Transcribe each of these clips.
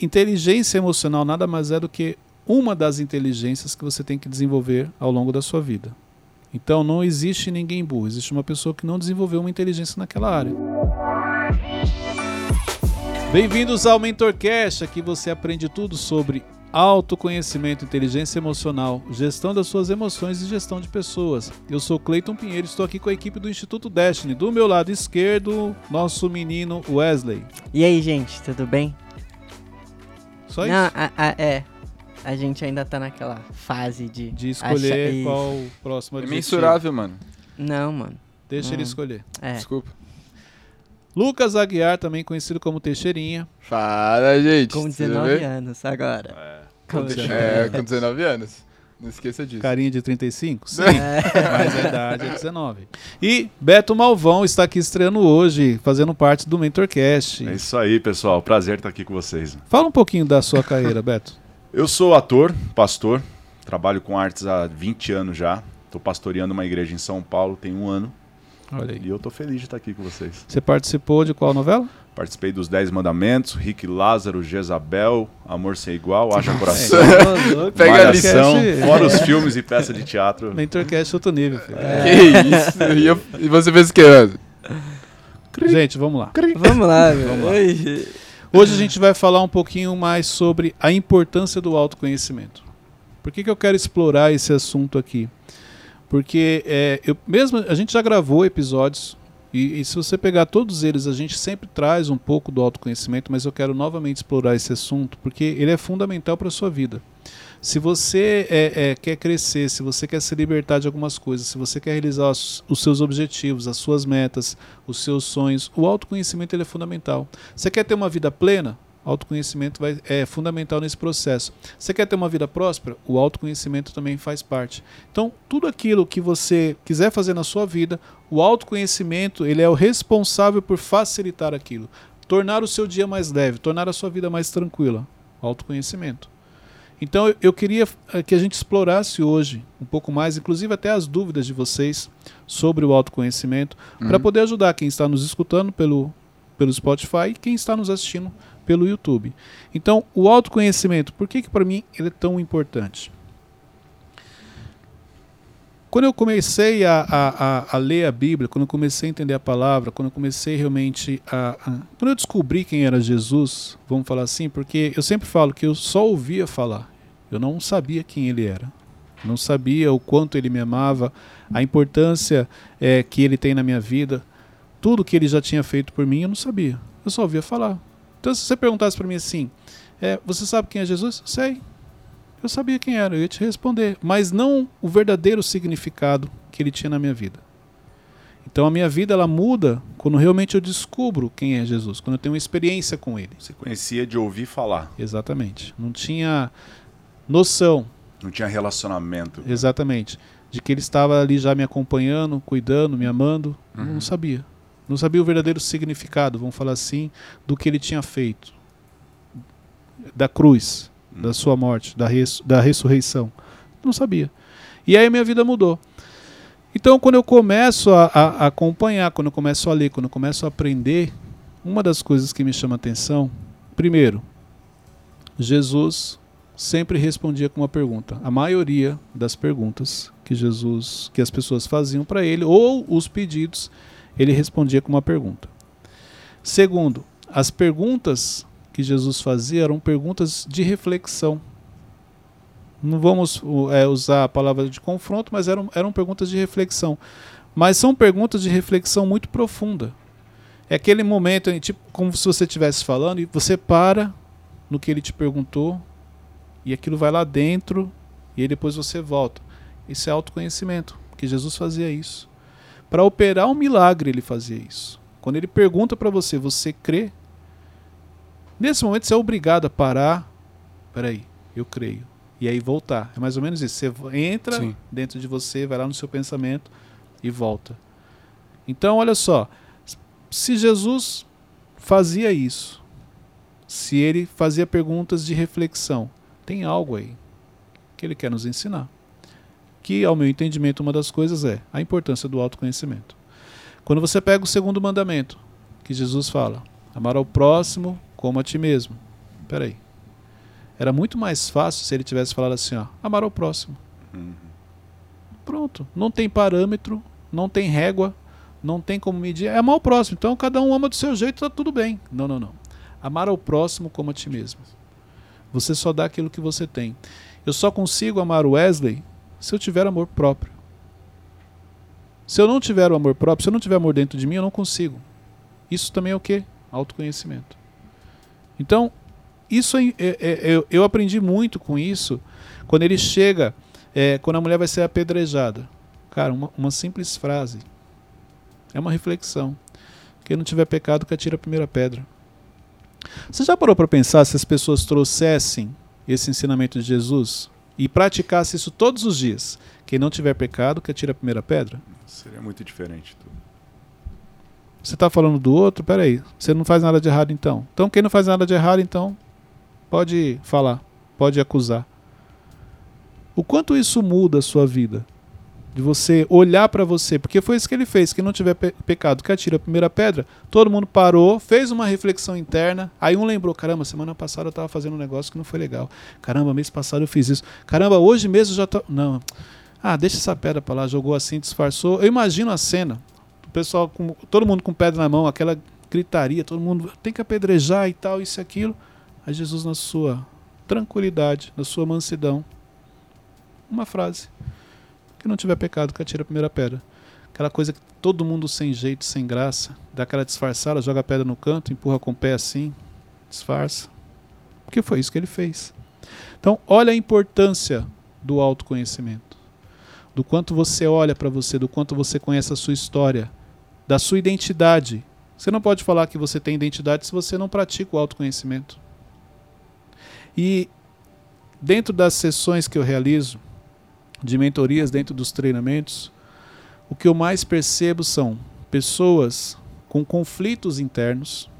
Inteligência emocional nada mais é do que uma das inteligências que você tem que desenvolver ao longo da sua vida. Então não existe ninguém burro, existe uma pessoa que não desenvolveu uma inteligência naquela área. Bem-vindos ao MentorCast, aqui você aprende tudo sobre autoconhecimento, inteligência emocional, gestão das suas emoções e gestão de pessoas. Eu sou Cleiton Pinheiro, estou aqui com a equipe do Instituto Destiny. Do meu lado esquerdo, nosso menino Wesley. E aí, gente, tudo bem? Só Não, isso? a- a- é. A gente ainda tá naquela fase de. De escolher achar- qual o próximo É adjetivo. mensurável, mano. Não, mano. Deixa ele Hum. escolher. É. Desculpa. Lucas Aguiar, também conhecido como Teixeirinha. Fala, gente. Com tudo 19 bem? anos agora. Com 19 É, com 19 anos. Não esqueça disso. Carinha de 35? Sim, É. mas a idade é 19. E Beto Malvão está aqui estreando hoje, fazendo parte do MentorCast. É isso aí, pessoal. Prazer estar aqui com vocês. Fala um pouquinho da sua carreira, Beto. Eu sou ator, pastor, trabalho com artes há 20 anos já. Estou pastoreando uma igreja em São Paulo tem um ano Olha aí. e eu estou feliz de estar aqui com vocês. Você participou de qual novela? Participei dos Dez Mandamentos, Rick Lázaro, Jezabel, Amor Sem Igual, Haja Coração, louco. Pega a Malhação, lista. fora os filmes e peça de teatro. MentorCast outro nível, filho. Que isso? E, eu- e você fez o que? Gente, vamos lá. Vamos lá, meu. Vamos lá. Hoje a gente vai falar um pouquinho mais sobre a importância do autoconhecimento. Por que, que eu quero explorar esse assunto aqui? Porque é, eu, mesmo a gente já gravou episódios e, e se você pegar todos eles, a gente sempre traz um pouco do autoconhecimento, mas eu quero novamente explorar esse assunto porque ele é fundamental para a sua vida. Se você é, é, quer crescer, se você quer se libertar de algumas coisas, se você quer realizar os, os seus objetivos, as suas metas, os seus sonhos, o autoconhecimento é fundamental. Você quer ter uma vida plena? Autoconhecimento vai, é fundamental nesse processo. Você quer ter uma vida próspera? O autoconhecimento também faz parte. Então, tudo aquilo que você quiser fazer na sua vida, o autoconhecimento ele é o responsável por facilitar aquilo, tornar o seu dia mais leve, tornar a sua vida mais tranquila. Autoconhecimento. Então eu- queria eh, que a gente explorasse hoje um pouco mais, inclusive até as dúvidas de vocês sobre o autoconhecimento, para Uhum. poder ajudar quem está nos escutando pelo, pelo Spotify e quem está nos assistindo pelo YouTube. Então, o autoconhecimento, por que, que para mim ele é tão importante? Quando eu comecei a, a, a, a ler a Bíblia, quando eu comecei a entender a palavra, quando eu comecei realmente a, a. Quando eu descobri quem era Jesus, vamos falar assim, porque eu sempre falo que eu só ouvia falar, eu não sabia quem ele era. Não sabia o quanto ele me amava, a importância é, que ele tem na minha vida, tudo que ele já tinha feito por mim, eu não sabia. Eu só ouvia falar. Então, se você perguntasse para mim assim, é, você sabe quem é Jesus? Sei. Eu sabia quem era, eu ia te responder, mas não o verdadeiro significado que ele tinha na minha vida. Então a minha vida ela muda quando realmente eu descubro quem é Jesus, quando eu tenho uma experiência com ele. Você conhecia de ouvir falar, Exatamente. Não tinha noção, não tinha relacionamento. exatamente, de que ele estava ali já me acompanhando, cuidando, me amando. Eu Uhum. Não sabia. Não sabia o verdadeiro significado, vamos falar assim, do que ele tinha feito. Da cruz, da sua morte, da, res, da ressurreição. Não sabia. E aí minha vida mudou. Então, quando eu começo a, a- a acompanhar, quando eu começo a ler, quando eu começo a aprender, uma das coisas que me chama a atenção, primeiro, Jesus sempre respondia com uma pergunta. A maioria das perguntas que Jesus, que as pessoas faziam para ele, ou os pedidos, ele respondia com uma pergunta. Segundo, as perguntas que Jesus fazia eram perguntas de reflexão. Não vamos é, usar a palavra de confronto, mas eram, eram perguntas de reflexão. Mas são perguntas de reflexão muito profunda. É aquele momento, em, tipo, como se você estivesse falando e você para no que ele te perguntou e aquilo vai lá dentro e depois você volta. Isso é autoconhecimento, porque Jesus fazia isso. Para operar um milagre, ele fazia isso. Quando ele pergunta para você, você crê? Nesse momento você é obrigado a parar. Peraí, eu creio. E aí voltar. É mais ou menos isso. Você entra Sim. dentro de você, vai lá no seu pensamento e volta. Então, olha só. Se Jesus fazia isso, se ele fazia perguntas de reflexão, tem algo aí que ele quer nos ensinar. Que, ao meu entendimento, uma das coisas é a importância do autoconhecimento. Quando você pega o segundo mandamento, que Jesus fala, amar ao próximo como a ti mesmo. Peraí, Era muito mais fácil se ele tivesse falado assim, ó, amar ao próximo. Uhum. Pronto. Não tem parâmetro, não tem régua, não tem como medir. É amar o próximo. Então cada um ama do seu jeito, tá tudo bem. Não, não, não. Amar ao próximo como a ti mesmo. Você só dá aquilo que você tem. Eu só consigo amar o Wesley se eu tiver amor próprio. Se eu não tiver o amor próprio, se eu não tiver amor dentro de mim, eu não consigo. Isso também é o quê? Autoconhecimento. Então, isso é, é, é, eu, eu aprendi muito com isso quando ele chega, é, quando a mulher vai ser apedrejada. Cara, uma, uma simples frase. É uma reflexão. Quem não tiver pecado, que atira a primeira pedra. Você já parou para pensar se as pessoas trouxessem esse ensinamento de Jesus e praticassem isso todos os dias? Quem não tiver pecado, que atira a primeira pedra? Seria muito diferente tudo. Você está falando do outro? Peraí, você não faz nada de errado então. Então quem não faz nada de errado, então, pode falar, pode acusar. O quanto isso muda a sua vida? De você olhar para você, porque foi isso que ele fez. Quem não tiver pe pecado, que atira a primeira pedra. Todo mundo parou, fez uma reflexão interna. Aí um lembrou: caramba, semana passada eu estava fazendo um negócio que não foi legal. Caramba, mês passado eu fiz isso. Caramba, hoje mesmo já tô. Não. Ah, deixa essa pedra para lá. Jogou assim, disfarçou. Eu imagino a cena. O pessoal, com, todo mundo com pedra na mão, aquela gritaria, todo mundo tem que apedrejar e tal, isso e aquilo. Aí Jesus, na sua tranquilidade, na sua mansidão, uma frase que não tiver pecado, que atira a primeira pedra. Aquela coisa que todo mundo sem jeito, sem graça, dá aquela disfarçada, joga a pedra no canto, empurra com o pé assim, disfarça. Porque foi isso que ele fez. Então, olha a importância do autoconhecimento. Do quanto você olha para você, do quanto você conhece a sua história, da sua identidade. Você não pode falar que você tem identidade se você não pratica o autoconhecimento. E dentro das sessões que eu realizo, de mentorias dentro dos treinamentos, o que eu mais percebo são pessoas com conflitos internos,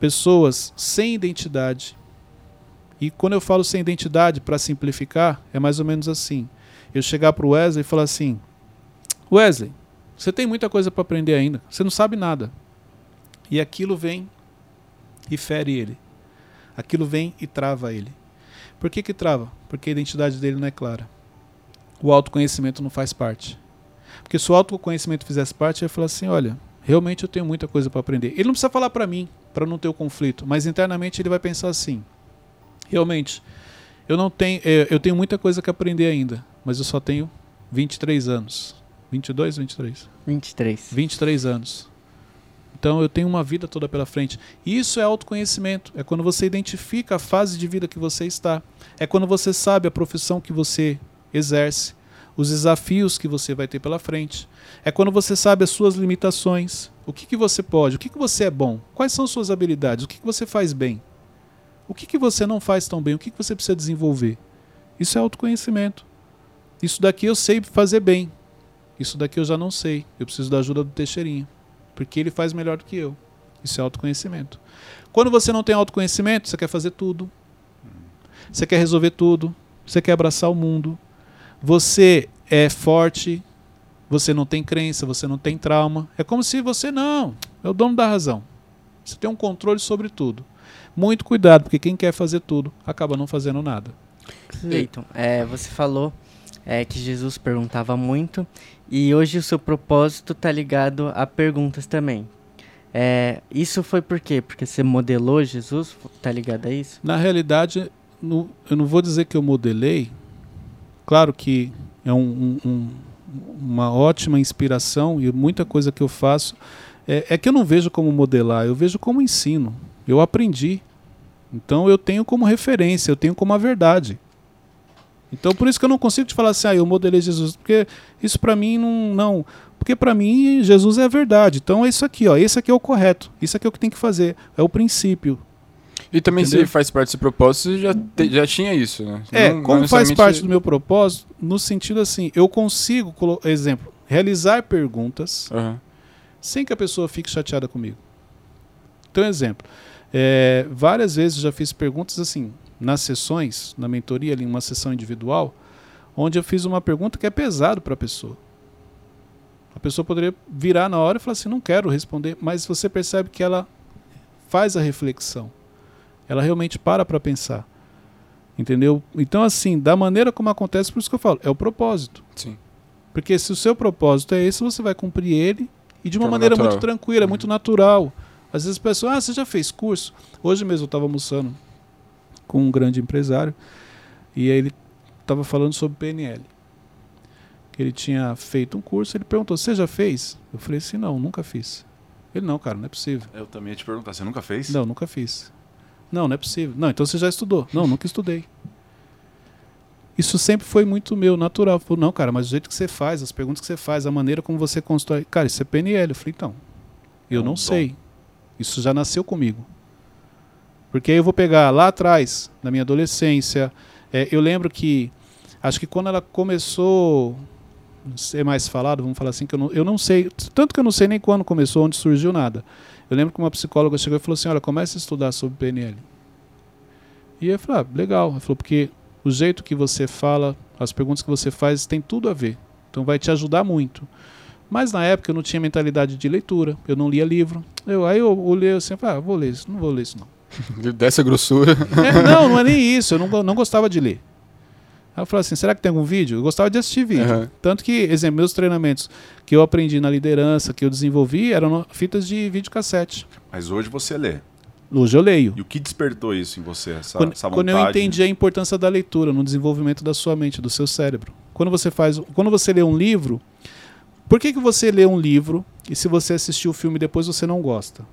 pessoas sem identidade. E quando eu falo sem identidade, para simplificar, é mais ou menos assim. Eu chegar para o Wesley e falar assim: Wesley, você tem muita coisa para aprender ainda, você não sabe nada. E aquilo vem e fere ele. Aquilo vem e trava ele. Por que, que trava? Porque a identidade dele não é clara o autoconhecimento não faz parte. Porque se o autoconhecimento fizesse parte, ele ia falar assim: olha, realmente eu tenho muita coisa para aprender. Ele não precisa falar para mim, para não ter o conflito, mas internamente ele vai pensar assim: realmente, eu não tenho, é, eu tenho muita coisa que aprender ainda, mas eu só tenho 23 anos. 22, 23? 23. 23 anos. Então eu tenho uma vida toda pela frente. Isso é autoconhecimento. É quando você identifica a fase de vida que você está. É quando você sabe a profissão que você exerce, os desafios que você vai ter pela frente. É quando você sabe as suas limitações, o que, que você pode, o que, que você é bom, quais são suas habilidades, o que, que você faz bem, o que, que você não faz tão bem, o que, que você precisa desenvolver. Isso é autoconhecimento. Isso daqui eu sei fazer bem, isso daqui eu já não sei, eu preciso da ajuda do Teixeirinha, porque ele faz melhor do que eu. Isso é autoconhecimento. Quando você não tem autoconhecimento, você quer fazer tudo. Você quer resolver tudo. Você quer abraçar o mundo. Você é forte, você não tem crença, você não tem trauma. É como se você não, é o dono da razão. Você tem um controle sobre tudo. Muito cuidado, porque quem quer fazer tudo acaba não fazendo nada. Cleiton, é, você falou é, que Jesus perguntava muito e hoje o seu propósito está ligado a perguntas também. É, isso foi por quê? Porque você modelou Jesus? Está ligado a isso? Na realidade, no, eu não vou dizer que eu modelei, Claro que é um, um, uma ótima inspiração e muita coisa que eu faço é, é, que eu não vejo como modelar, eu vejo como ensino. Eu aprendi. Então eu tenho como referência, eu tenho como a verdade. Então por isso que eu não consigo te falar assim, ah, eu modelei Jesus, porque isso para mim não, não, porque para mim Jesus é a verdade. Então é isso aqui, ó, esse aqui é o correto, isso aqui é o que tem que fazer, é o princípio. E também Entendeu? se faz parte do propósito, já, te, já tinha isso, né? É, não, como não faz parte do meu propósito, no sentido assim, eu consigo, exemplo, realizar perguntas uhum. sem que a pessoa fique chateada comigo. Então, exemplo, é, várias vezes já fiz perguntas assim, nas sessões, na mentoria, ali, uma sessão individual, onde eu fiz uma pergunta que é pesado para a pessoa. A pessoa poderia virar na hora e falar assim, não quero responder, mas você percebe que ela faz a reflexão ela realmente para para pensar. Entendeu? Então, assim, da maneira como acontece, por isso que eu falo, é o propósito. Sim. Porque se o seu propósito é esse, você vai cumprir ele e de uma Forma maneira natural. muito tranquila, Uhum. muito natural. Às vezes a pessoa, ah, você já fez curso? Hoje mesmo eu estava almoçando com um grande empresário e aí ele estava falando sobre PNL. Que ele tinha feito um curso, ele perguntou, você já fez? Eu falei assim, não, nunca fiz. Ele, não, cara, não é possível. Eu também ia te perguntar, você nunca fez? Não, nunca fiz. Não, não é possível. Não, então você já estudou. Não, nunca estudei. Isso sempre foi muito meu, natural. Falei, não, cara, mas o jeito que você faz, as perguntas que você faz, a maneira como você constrói. Cara, isso é PNL. Eu falei, então, eu É um não dom. sei. Isso já nasceu comigo. Porque aí eu vou pegar lá atrás, na minha adolescência. é, eu lembro que, acho que quando ela começou a ser mais falado, vamos falar assim, que eu não, eu não sei, tanto que eu não sei nem quando começou, onde surgiu nada. Eu lembro que uma psicóloga chegou e falou assim: Olha, comece a estudar sobre PNL. E eu falei: ah, legal. Ela falou: Porque o jeito que você fala, as perguntas que você faz, tem tudo a ver. Então vai te ajudar muito. Mas na época eu não tinha mentalidade de leitura, eu não lia livro. Eu, aí eu olhei assim: ah, vou ler isso, não vou ler isso não. Dessa grossura. É, não, não é nem isso, eu não, não gostava de ler. Aí eu falei assim: será que tem algum vídeo? Eu gostava de assistir vídeo. Aham. Tanto que, exemplo, meus treinamentos que eu aprendi na liderança, que eu desenvolvi, eram fitas de videocassete. Mas hoje você lê. Hoje eu leio. E o que despertou isso em você? Essa, Quando, essa quando eu entendi a importância da leitura no desenvolvimento da sua mente, do seu cérebro. Quando você faz, quando você lê um livro, por que, que você lê um livro e se você assistir o filme depois você não gosta?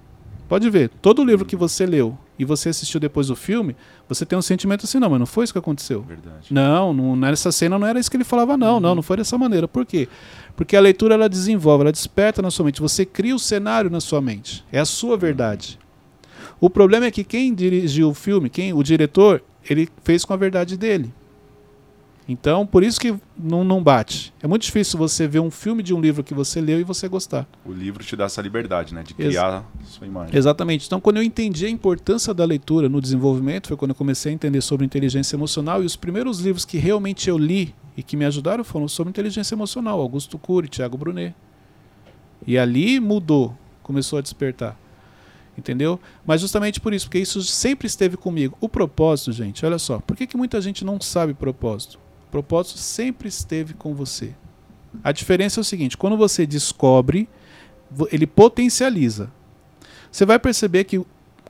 Pode ver, todo livro que você leu e você assistiu depois do filme, você tem um sentimento assim, não, mas não foi isso que aconteceu. Verdade. Não, não nessa cena não era isso que ele falava, não, não, não foi dessa maneira. Por quê? Porque a leitura ela desenvolve, ela desperta na sua mente, você cria o cenário na sua mente. É a sua verdade. O problema é que quem dirigiu o filme, quem o diretor, ele fez com a verdade dele. Então, por isso que não, não bate. É muito difícil você ver um filme de um livro que você leu e você gostar. O livro te dá essa liberdade, né? De Ex- criar sua imagem. Exatamente. Então, quando eu entendi a importância da leitura no desenvolvimento, foi quando eu comecei a entender sobre inteligência emocional. E os primeiros livros que realmente eu li e que me ajudaram foram sobre inteligência emocional, Augusto Cury, Tiago Brunet. E ali mudou, começou a despertar. Entendeu? Mas justamente por isso, porque isso sempre esteve comigo. O propósito, gente, olha só, por que, que muita gente não sabe propósito? O propósito sempre esteve com você. A diferença é o seguinte: quando você descobre, ele potencializa. Você vai perceber que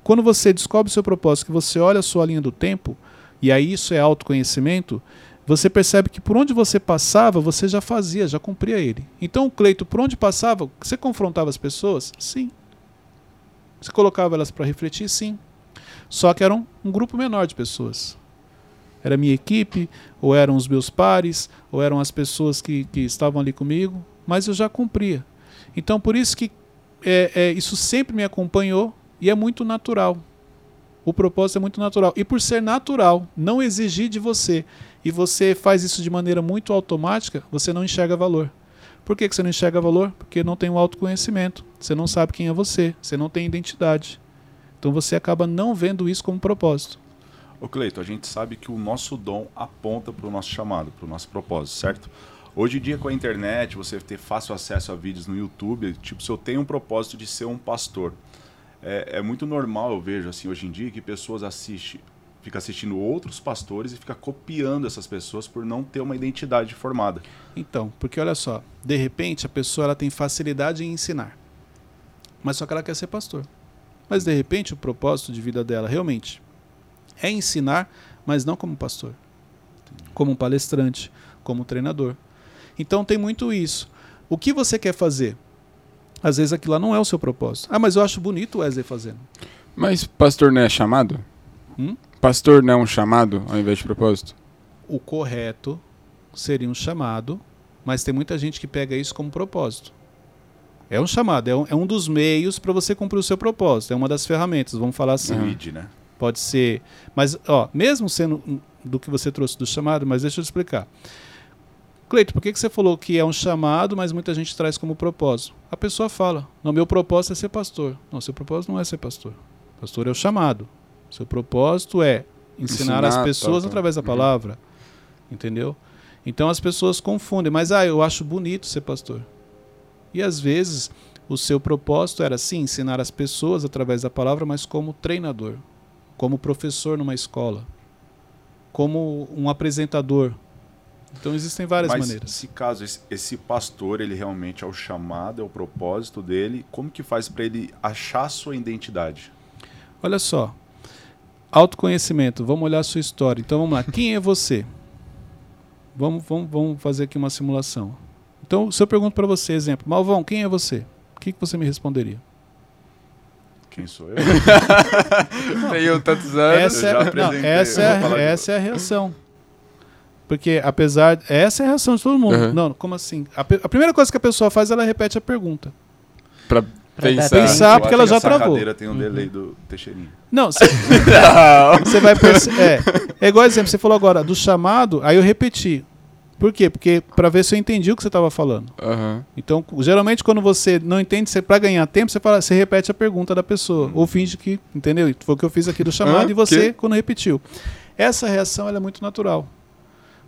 quando você descobre o seu propósito, que você olha a sua linha do tempo, e aí isso é autoconhecimento, você percebe que por onde você passava, você já fazia, já cumpria ele. Então, Cleito, por onde passava, você confrontava as pessoas? Sim. Você colocava elas para refletir? Sim. Só que era um, um grupo menor de pessoas. Era minha equipe, ou eram os meus pares, ou eram as pessoas que, que estavam ali comigo, mas eu já cumpria. Então, por isso que é, é, isso sempre me acompanhou e é muito natural. O propósito é muito natural. E por ser natural, não exigir de você, e você faz isso de maneira muito automática, você não enxerga valor. Por que, que você não enxerga valor? Porque não tem o autoconhecimento. Você não sabe quem é você. Você não tem identidade. Então você acaba não vendo isso como propósito. Ô Cleito, a gente sabe que o nosso dom aponta para o nosso chamado, para o nosso propósito, certo? Hoje em dia, com a internet, você ter fácil acesso a vídeos no YouTube, tipo, se eu tenho um propósito de ser um pastor, é, é muito normal, eu vejo, assim, hoje em dia, que pessoas assistem, fica assistindo outros pastores e fica copiando essas pessoas por não ter uma identidade formada. Então, porque olha só, de repente a pessoa ela tem facilidade em ensinar, mas só que ela quer ser pastor. Mas de repente o propósito de vida dela realmente é ensinar, mas não como pastor, como um palestrante, como um treinador. Então tem muito isso. O que você quer fazer? Às vezes aquilo lá não é o seu propósito. Ah, mas eu acho bonito o Wesley fazendo. Mas pastor não é chamado? Hum? Pastor não é um chamado ao invés de propósito? O correto seria um chamado, mas tem muita gente que pega isso como propósito. É um chamado, é um, é um dos meios para você cumprir o seu propósito, é uma das ferramentas, vamos falar assim. Id, né? Pode ser. Mas, ó, mesmo sendo do que você trouxe do chamado, mas deixa eu te explicar. Cleito, por que, que você falou que é um chamado, mas muita gente traz como propósito? A pessoa fala: Não, meu propósito é ser pastor. Não, seu propósito não é ser pastor. Pastor é o chamado. Seu propósito é ensinar, Ensinar, as pessoas tal, tal. através da Uhum. palavra. Entendeu? Então as pessoas confundem, mas ah, eu acho bonito ser pastor. E às vezes o seu propósito era sim ensinar as pessoas através da palavra, mas como treinador, como professor numa escola. como um apresentador. Então existem várias Mas maneiras. se caso esse, esse pastor ele realmente é o chamado, é o propósito dele, como que faz para ele achar sua identidade? Olha só. Autoconhecimento, vamos olhar a sua história. Então vamos lá. Quem é você? Vamos, vamos, vamos fazer aqui uma simulação. Então, se eu pergunto para você, exemplo, Malvão, quem é você? O que, que você me responderia? Quem sou eu? Tenho tantos anos. Essa, eu já é, não, essa, eu é, essa é a reação. Porque apesar. Essa é a reação de todo mundo. Uhum. Não, como assim? A, a primeira coisa que a pessoa faz, ela repete a pergunta. Pra pensar. Pensar, porque ela já essa travou. cadeira tem um delay do Teixeirinho. Não, você você vai perceber. É, é igual exemplo, você falou agora do chamado, aí eu repeti. Por quê? Porque para ver se eu entendi o que você estava falando. Aham. Então, geralmente quando você não entende, você para ganhar tempo, você fala, você repete a pergunta da pessoa ou finge que, entendeu? Foi o que eu fiz aqui do chamado e você Que? quando repetiu. Essa reação é muito natural.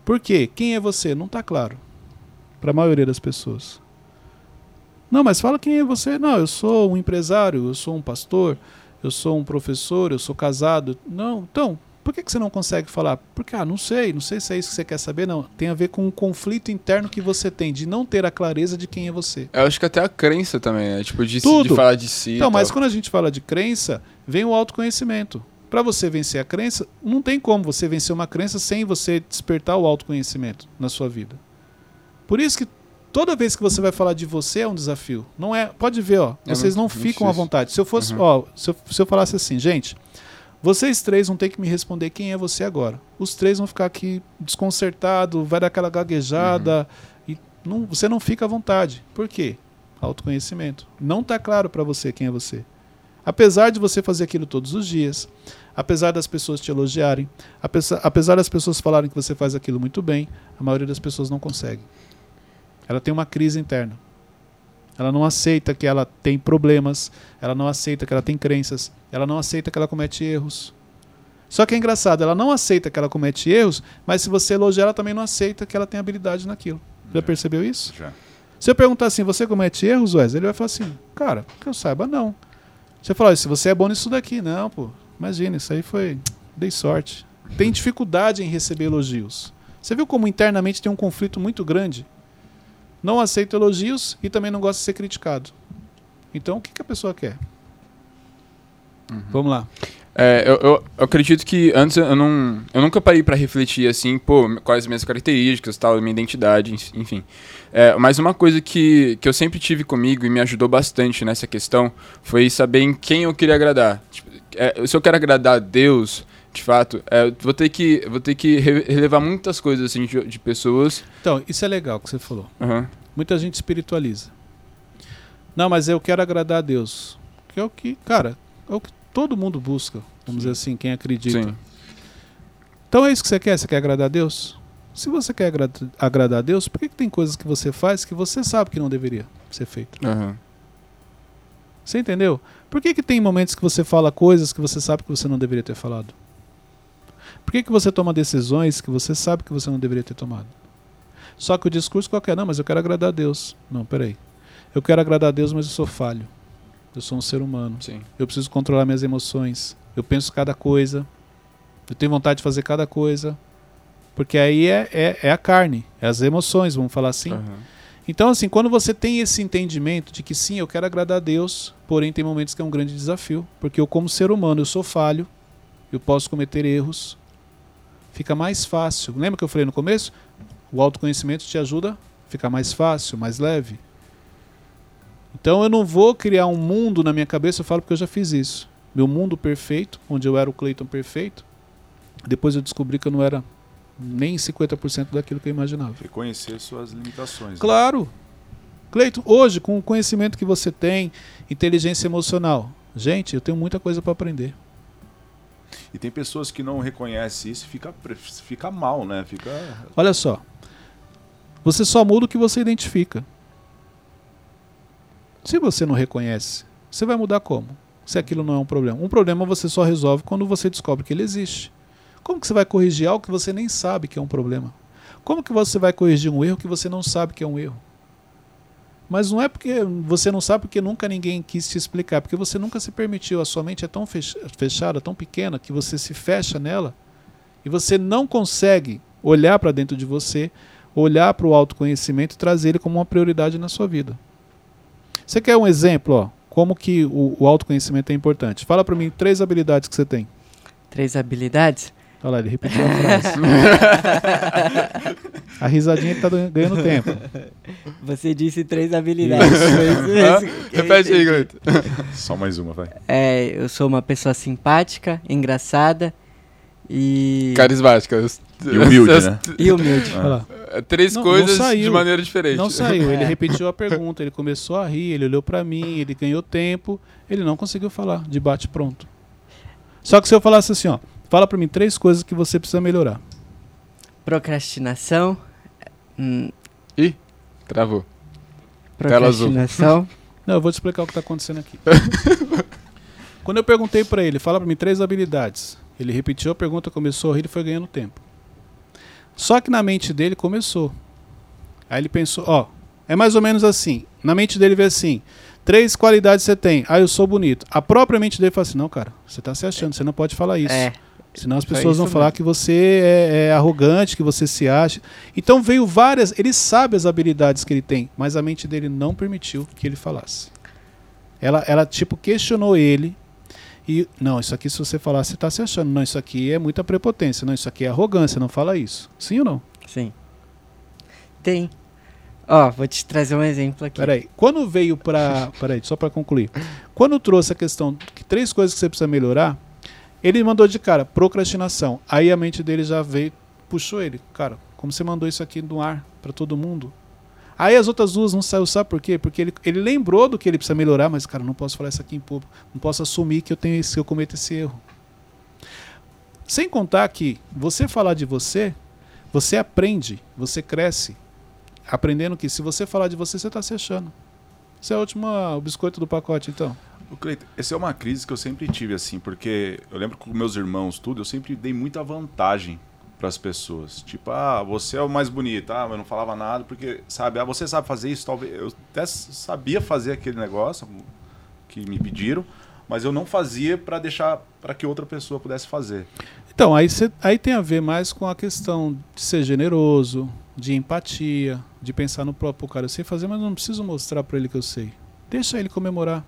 Por quê? Quem é você? Não está claro para a maioria das pessoas. Não, mas fala quem é você. Não, eu sou um empresário, eu sou um pastor, eu sou um professor, eu sou casado. Não, então, por que, que você não consegue falar? Porque, ah, não sei, não sei se é isso que você quer saber, não. Tem a ver com um conflito interno que você tem, de não ter a clareza de quem é você. Eu acho que até a crença também, né? Tipo, de, Tudo. de falar de si. Então, mas quando a gente fala de crença, vem o autoconhecimento. Para você vencer a crença, não tem como você vencer uma crença sem você despertar o autoconhecimento na sua vida. Por isso que toda vez que você vai falar de você é um desafio. Não é, pode ver, ó, É vocês não ficam à vontade. Se eu fosse, Uhum. ó, se eu, se eu falasse assim, gente, vocês três vão ter que me responder quem é você agora. Os três vão ficar aqui desconcertado, vai dar aquela gaguejada e não, você não fica à vontade. Por quê? Autoconhecimento. Não está claro para você quem é você. Apesar de você fazer aquilo todos os dias, apesar das pessoas te elogiarem, apesar, apesar das pessoas falarem que você faz aquilo muito bem, a maioria das pessoas não consegue. Ela tem uma crise interna. Ela não aceita que ela tem problemas, ela não aceita que ela tem crenças, ela não aceita que ela comete erros. Só que é engraçado, ela não aceita que ela comete erros, mas se você elogiar, ela também não aceita que ela tem habilidade naquilo. Já É. percebeu isso? Já. Se eu perguntar assim, você comete erros, Wesley? Ele vai falar assim, cara, que eu saiba, não. Você fala, se você é bom nisso daqui, não, pô. Imagina, isso aí foi. Dei sorte. Tem dificuldade em receber elogios. Você viu como internamente tem um conflito muito grande? Não aceita elogios e também não gosta de ser criticado. Então, o que, que a pessoa quer? Vamos lá. É, eu, eu- eu acredito que antes eu não. Eu nunca parei pra refletir assim, pô, quais as minhas características, tal, minha identidade, enfim. É, mas uma coisa que, que eu sempre tive comigo e me ajudou bastante nessa questão foi saber em quem eu queria agradar. Tipo, é, se eu quero agradar a Deus, de fato, é, vou ter que, vou ter que re- relevar muitas coisas assim de, de pessoas. Então, isso é legal que você falou. Aham. Muita gente espiritualiza. Não, mas eu quero agradar a Deus. Que é o que, cara, é o que todo mundo busca. Vamos dizer assim, quem acredita. Sim. Então é isso que você quer? Você quer agradar a Deus? Se você quer agra- agradar a Deus, por que, que tem coisas que você faz que você sabe que não deveria ser feito? Aham. Você entendeu? Por que, que tem momentos que você fala coisas que você sabe que você não deveria ter falado? Por que, que você toma decisões que você sabe que você não deveria ter tomado? Só que o discurso qualquer, não, mas eu quero agradar a Deus. Não, peraí. Eu quero agradar a Deus, mas eu sou falho. Eu sou um ser humano. Sim. Eu preciso controlar minhas emoções. Eu penso cada coisa. Eu tenho vontade de fazer cada coisa. Porque aí é, é, é a carne, é as emoções, vamos falar assim. Aham. Então, assim, quando você tem esse entendimento de que sim, eu quero agradar a Deus, porém tem momentos que é um grande desafio. Porque eu, como ser humano, eu sou falho, eu posso cometer erros. Fica mais fácil. Lembra que eu falei no começo? O autoconhecimento te ajuda a ficar mais fácil, mais leve. Então eu não vou criar um mundo na minha cabeça, eu falo porque eu já fiz isso. Meu mundo perfeito, onde eu era o Cleiton perfeito, depois eu descobri que eu não era nem 50% daquilo que eu imaginava. Reconhecer suas limitações. né? Claro. Cleiton, hoje, com o conhecimento que você tem, inteligência emocional, gente, eu tenho muita coisa para aprender. E tem pessoas que não reconhecem isso e fica, fica mal, né? Fica. Olha só. Você só muda o que você identifica. Se você não reconhece, você vai mudar como? Se aquilo não é um problema. Um problema você só resolve quando você descobre que ele existe. Como que você vai corrigir algo que você nem sabe que é um problema? Como que você vai corrigir um erro que você não sabe que é um erro? Mas não é porque você não sabe porque nunca ninguém quis te explicar, porque você nunca se permitiu. A sua mente é tão fech- fechada, tão pequena, que você se fecha nela E você não consegue olhar para dentro de você, olhar para o autoconhecimento e trazer ele como uma prioridade na sua vida. Você quer um exemplo, ó, como que o, o autoconhecimento é importante? Fala para mim três habilidades que você tem. Três habilidades? Olha lá, ele repetiu a frase. a risadinha está ganhando tempo. Você disse três habilidades. Repete aí, Gaito. Só mais uma, vai. É, eu sou uma pessoa simpática, engraçada e. Carismática. E humilde, né? E humilde. Olha lá. É Três Não, coisas não de maneira diferente. Não saiu, ele repetiu a pergunta, ele começou a rir, ele olhou pra mim, ele ganhou tempo, ele não conseguiu falar de bate pronto. Só que se eu falasse assim, ó, fala pra mim três coisas que você precisa melhorar. Procrastinação. hum, Ih, travou. Procrastinação. Não, eu vou te explicar o que tá acontecendo aqui. Quando eu perguntei pra ele, fala pra mim três habilidades. Ele repetiu a pergunta, começou a rir e foi ganhando tempo. Só que na mente dele começou. Aí ele pensou, ó, é mais ou menos assim. Na mente dele vê assim: três qualidades você tem. Ah, eu sou bonito. A própria mente dele fala assim: não, cara, você tá se achando, você não pode falar isso. É. Senão as Foi pessoas vão isso falar mesmo. que você é, é arrogante, que você se acha. Então veio várias. Ele sabe as habilidades que ele tem, mas a mente dele não permitiu que ele falasse. Ela, ela tipo, questionou ele. E, não, isso aqui, se você falar, você está se achando. Não, isso aqui é muita prepotência. Não, isso aqui é arrogância. Não fala isso. Sim ou não? Sim. Tem. Ó, vou te trazer um exemplo aqui. Peraí. Quando veio para. Peraí, só para concluir. Quando trouxe a questão que três coisas que você precisa melhorar, ele mandou de cara procrastinação. Aí a mente dele já veio, puxou ele. Cara, como você mandou isso aqui no ar para todo mundo? Aí as outras duas não saiu, sabe por quê? Porque ele, ele lembrou do que ele precisa melhorar, mas, cara, não posso falar isso aqui em público. Não posso assumir que eu tenho esse, que eu cometo esse erro. Sem contar que você falar de você, você aprende, você cresce. Aprendendo que se você falar de você, você está se achando. Isso é o último biscoito do pacote, então. Cleiton, essa é uma crise que eu sempre tive, assim, porque eu lembro que com meus irmãos, tudo, eu sempre dei muita vantagem para as pessoas. Tipo, ah, você é o mais bonito, ah, eu não falava nada, porque, sabe, ah, você sabe fazer isso, talvez. Eu até sabia fazer aquele negócio que me pediram, mas eu não fazia para deixar para que outra pessoa pudesse fazer. Então, aí, cê- aí tem a ver mais com a questão de ser generoso, de empatia, de pensar no próprio cara. Eu sei fazer, mas não preciso mostrar para ele que eu sei. Deixa ele comemorar.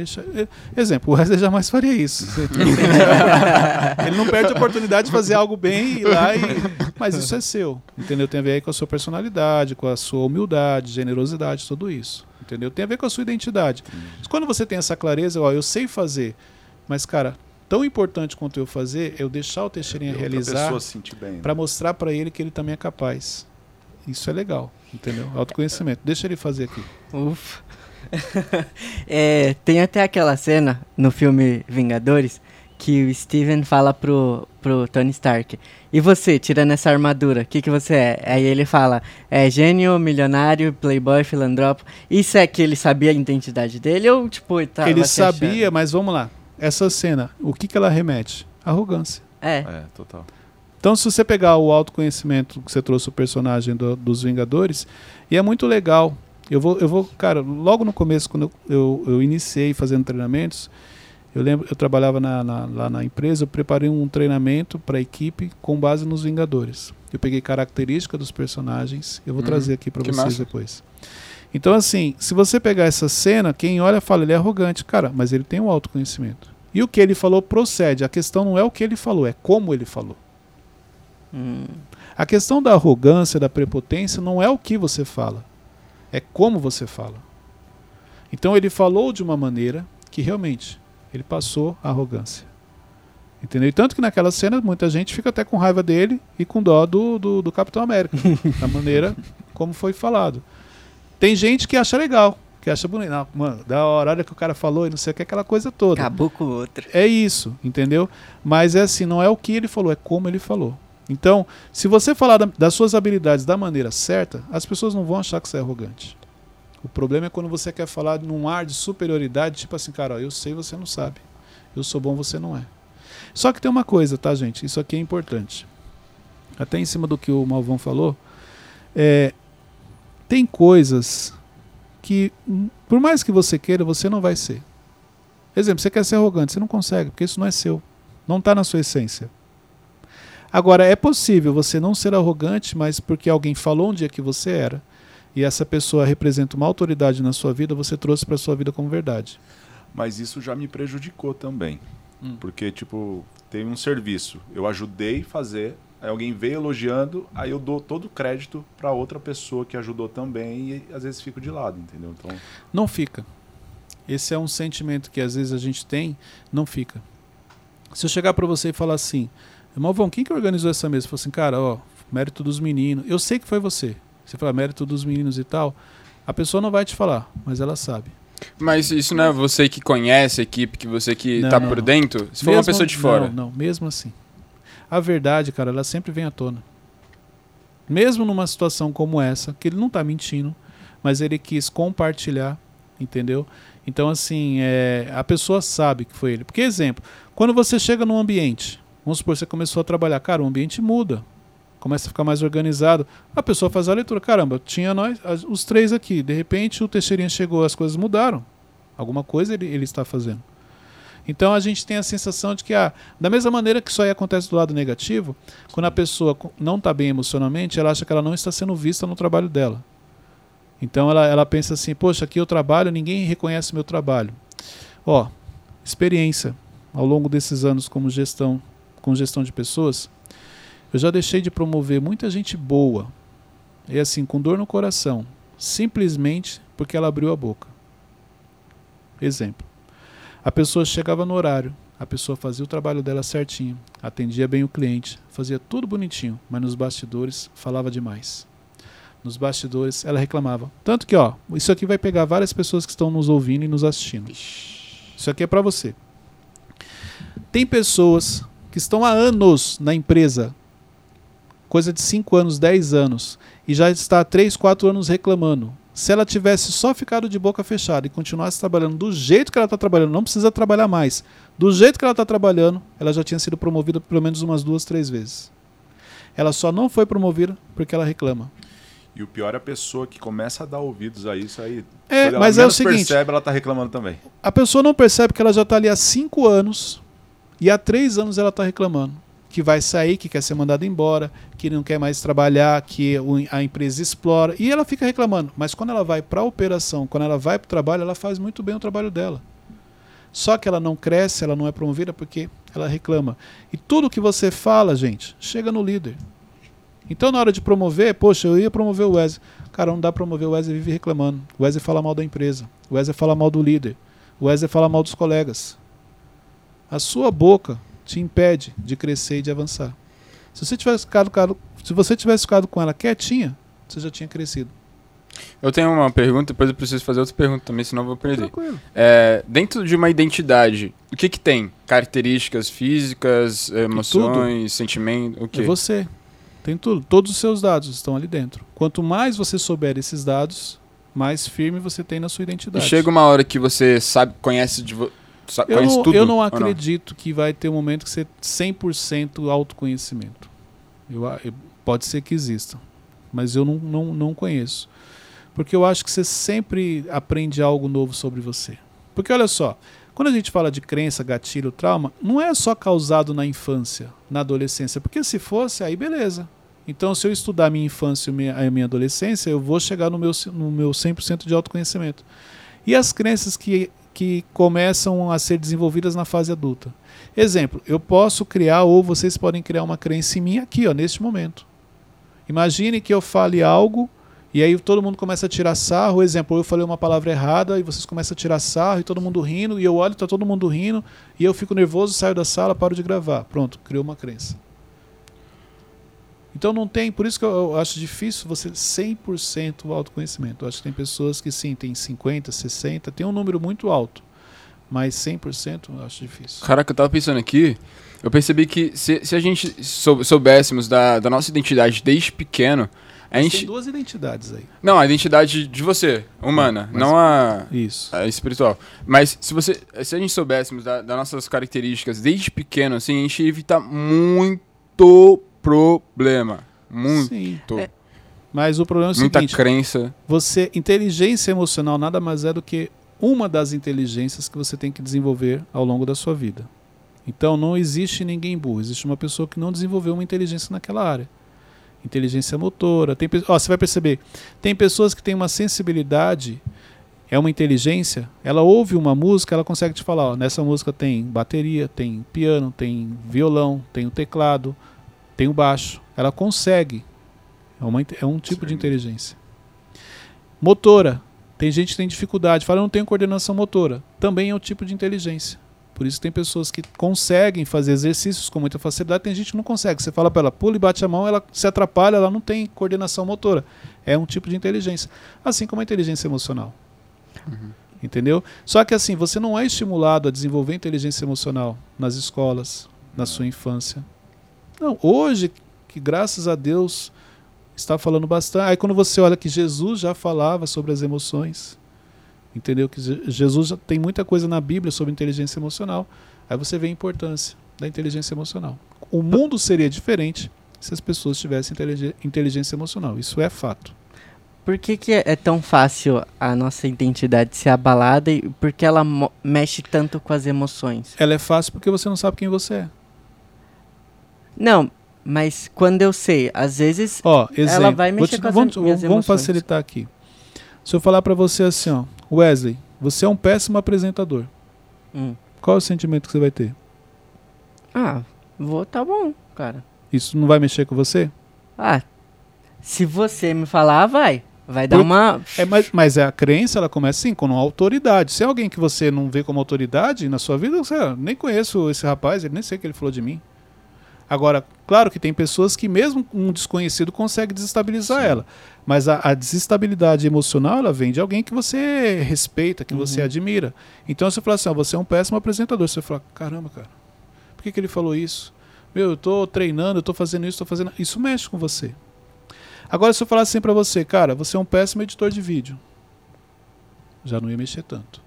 Deixa, e- exemplo, o Wesley jamais faria isso. ele não perde a oportunidade de fazer algo bem e ir lá e. Mas isso é seu. Entendeu? Tem a ver aí com a sua personalidade, com a sua humildade, generosidade, tudo isso. Entendeu? Tem a ver com a sua identidade. Mas Quando você tem essa clareza, ó, eu sei fazer, mas, cara, tão importante quanto eu fazer é eu deixar o Teixeirinha Outra realizar né? para mostrar para ele que ele também é capaz. Isso é legal, entendeu? Autoconhecimento. Deixa ele fazer aqui. Ufa. É, tem até aquela cena no filme Vingadores que o Steven fala pro, pro Tony Stark. E você, tirando essa armadura, o que, que você é? Aí ele fala, é gênio, milionário, playboy, filantropo. Isso é que ele sabia a identidade dele ou, tipo, ele tava ele se achando? sabia, mas vamos lá. Essa cena, o que, que ela remete? Arrogância. É, É, total. Então, se você pegar o autoconhecimento que você trouxe o personagem do- dos Vingadores, e é muito legal. Eu vou, eu vou, cara, logo no começo, quando eu, eu, iniciei fazendo treinamentos, eu lembro, eu trabalhava na- na- lá na empresa, eu preparei um treinamento para a equipe com base nos Vingadores. Eu peguei característica dos personagens, eu vou Hum, trazer aqui para vocês massa. depois. Então, assim, se você pegar essa cena, quem olha fala, ele é arrogante, cara, mas ele tem um autoconhecimento. E o que ele falou procede. A questão não é o que ele falou, é como ele falou. hum, A questão da arrogância, da prepotência, não é o que você fala, é como você fala. Então ele falou de uma maneira que realmente ele passou a arrogância. Entendeu? E tanto que naquela cena muita gente fica até com raiva dele e com dó do, do, do Capitão América, da maneira como foi falado. Tem gente que acha legal, que acha bonito. Não, mano, da hora, olha que o cara falou e não sei o que, aquela coisa toda. acabou com o outro. É isso, entendeu? Mas é assim, não é o que ele falou, é como ele falou. Então, se você falar da- das suas habilidades da maneira certa, as pessoas não vão achar que você é arrogante. O problema é quando você quer falar num ar de superioridade, tipo assim, cara, ó, eu sei, você não sabe. Eu sou bom, você não é. Só que tem uma coisa, tá, gente? Isso aqui é importante. Até em cima do que o Malvão falou, é, tem coisas que, hum, por mais que você queira, você não vai ser. Exemplo, você quer ser arrogante, você não consegue, porque isso não é seu. Não está na sua essência. Agora, é possível você não ser arrogante, mas porque alguém falou um dia que você era, e essa pessoa representa uma autoridade na sua vida, você trouxe para sua vida como verdade. Mas isso já me prejudicou também. Hum. Porque, tipo, tem um serviço, eu ajudei a fazer, aí alguém veio elogiando, aí eu dou todo o crédito para outra pessoa que ajudou também e às vezes fico de lado, entendeu? Então, Não fica. Esse é um sentimento que às vezes a gente tem, não fica. Se eu chegar para você e falar assim, Malvão, quem que organizou essa mesa? Eu falo assim, cara, ó, mérito dos meninos. Eu sei que foi você. Você fala mérito dos meninos e tal. A pessoa não vai te falar, mas ela sabe. Mas isso não é você que conhece a equipe, que você que tá não, por dentro? Se for uma pessoa de fora. Não, não, mesmo assim. A verdade, cara, ela sempre vem à tona. Mesmo numa situação como essa, que ele não tá mentindo, mas ele quis compartilhar, entendeu? Então, assim, é, a pessoa sabe que foi ele. Porque, exemplo, quando você chega num ambiente, vamos supor, você começou a trabalhar, cara, o ambiente muda. Começa a ficar mais organizado. A pessoa faz a leitura. Caramba, tinha nós, os três aqui. De repente o Teixeirinha chegou, as coisas mudaram. Alguma coisa ele, ele está fazendo. Então a gente tem a sensação de que, ah, da mesma maneira que isso aí acontece do lado negativo, quando a pessoa não está bem emocionalmente, ela acha que ela não está sendo vista no trabalho dela. Então ela, ela pensa assim: poxa, aqui eu trabalho, ninguém reconhece meu trabalho. Ó, experiência ao longo desses anos como gestão, com gestão de pessoas, eu já deixei de promover muita gente boa, e assim, com dor no coração, simplesmente porque ela abriu a boca. Exemplo. A pessoa chegava no horário, a pessoa fazia o trabalho dela certinho, atendia bem o cliente, fazia tudo bonitinho, mas nos bastidores falava demais. Nos bastidores ela reclamava. Tanto que, ó, isso aqui vai pegar várias pessoas que estão nos ouvindo e nos assistindo. Isso aqui é para você. Tem pessoas que estão há anos na empresa, coisa de 5 anos, 10 anos, e já está há 3, 4 anos reclamando. Se ela tivesse só ficado de boca fechada e continuasse trabalhando do jeito que ela está trabalhando, não precisa trabalhar mais. Do jeito que ela está trabalhando, ela já tinha sido promovida pelo menos umas duas, três vezes. Ela só não foi promovida porque ela reclama. e o pior é a pessoa que começa a dar ouvidos a isso aí. É, mas é o seguinte: percebe, ela tá reclamando também. a pessoa não percebe que ela já está ali há cinco anos e há três anos ela está reclamando que vai sair, que quer ser mandada embora, que não quer mais trabalhar, que a empresa explora e ela fica reclamando. Mas quando ela vai para a operação, quando ela vai para o trabalho, ela faz muito bem o trabalho dela. Só que ela não cresce, ela não é promovida porque ela reclama. E tudo que você fala, gente, chega no líder. Então, na hora de promover, poxa, eu ia promover o Wesley. Cara, não dá pra promover o Wesley vive reclamando. O Wesley fala mal da empresa. O Wesley fala mal do líder. O Wesley fala mal dos colegas. A sua boca te impede de crescer e de avançar. Se você tivesse ficado, se você tivesse ficado com ela quietinha, você já tinha crescido. Eu tenho uma pergunta, depois eu preciso fazer outra pergunta também, senão eu vou perder. Tranquilo. É, dentro de uma identidade, o que que tem? Características físicas, emoções, sentimento, o É quê? você. Tem tudo. Todos os seus dados estão ali dentro. Quanto mais você souber esses dados, mais firme você tem na sua E identidade. chega uma hora que você sabe, conhece, de vo- sa- Eu não, tudo? eu não acredito que vai ter um momento que você 100% autoconhecimento. Eu, eu- pode ser que exista, mas eu não, não, não conheço. Porque eu acho que você sempre aprende algo novo sobre você. Porque olha só, quando a gente fala de crença, gatilho, trauma, não é só causado na infância, na adolescência. Porque se fosse, aí beleza. Então, se eu estudar a minha infância e a minha adolescência, eu vou chegar no meu, no meu 100% de autoconhecimento. E as crenças que, que começam a ser desenvolvidas na fase adulta? Exemplo, eu posso criar, ou vocês podem criar uma crença em mim aqui, ó, neste momento. Imagine que eu fale algo e aí todo mundo começa a tirar sarro. Exemplo, eu falei uma palavra errada e vocês começam a tirar sarro e todo mundo rindo, e eu olho, tá todo mundo rindo, e eu fico nervoso, saio da sala, paro de gravar. Pronto, criou uma crença. Então não tem, por isso que eu, eu acho difícil você 100% autoconhecimento. Eu acho que tem pessoas que sim, tem 50, 60, tem um número muito alto, mas 100% eu acho difícil. Caraca, eu tava pensando aqui, eu percebi que se, se a gente sou- soubéssemos da, da nossa identidade desde pequeno, a gente... Tem duas identidades aí. Não, a identidade de você, humana, Mas- não a, Isso. a espiritual. Mas se você, se a gente soubéssemos da- das nossas características desde pequeno, assim, a gente ia evitar muito problema. Muito. Sim. Mas o problema é o Muita seguinte: crença. você inteligência emocional nada mais é do que uma das inteligências que você tem que desenvolver ao longo da sua vida. Então não existe ninguém burro, existe uma pessoa que não desenvolveu uma inteligência naquela área. Inteligência motora, tem, ó, você vai perceber, tem pessoas que têm uma sensibilidade, é uma inteligência, ela ouve uma música, ela consegue te falar, ó, nessa música tem bateria, tem piano, tem violão, tem o teclado, tem o baixo. Ela consegue. É, uma é um tipo de Sim. inteligência. Motora. Tem gente que tem dificuldade, fala, eu não tenho coordenação motora. Também é um tipo de inteligência. Por isso tem pessoas que conseguem fazer exercícios com muita facilidade, tem gente que não consegue. Você fala para ela, pula e bate a mão, ela se atrapalha, ela não tem coordenação motora. É um tipo de inteligência. Assim como a inteligência emocional. Entendeu? Só que assim, você não é estimulado a desenvolver inteligência emocional nas escolas, na sua infância. Não, hoje, que graças a Deus está falando bastante. Aí quando você olha que Jesus já falava sobre as emoções, entendeu? Que Je- Jesus já tem muita coisa na Bíblia sobre inteligência emocional. Aí você vê a importância da inteligência emocional. O mundo seria diferente se as pessoas tivessem intelig- inteligência emocional. Isso é fato. Por que, que é é tão fácil a nossa identidade ser abalada e por que ela mexe tanto com as emoções? Ela é fácil porque você não sabe quem você é. Não, mas quando eu sei, às vezes. Ó, exemplo. vai Vou mexer te- com as vamos, minhas vamos facilitar aqui. Se eu falar pra você assim, ó, Wesley, você é um péssimo apresentador. hum, Qual é o sentimento que você vai ter? ah, vou, tá bom, cara. Isso não vai mexer com você? Ah, se você me falar, vai. Vai dar Por- uma. É, mas, mas a crença ela começa assim, com uma autoridade. Se é alguém que você não vê como autoridade na sua vida, você ah, nem conheço esse rapaz, ele nem sei o que ele falou de mim. Agora, claro que tem pessoas que mesmo um desconhecido consegue desestabilizar Sim. ela. Mas a, a desestabilidade emocional ela vem de alguém que você respeita, que você Uhum. admira. Então você fala assim, ó, você é um péssimo apresentador. Você fala, caramba, cara, por que, que ele falou isso? Meu, eu tô treinando, eu tô fazendo isso, tô fazendo. Isso mexe com você. Agora, se eu falar assim pra você, cara, você é um péssimo editor de vídeo. Já não ia mexer tanto.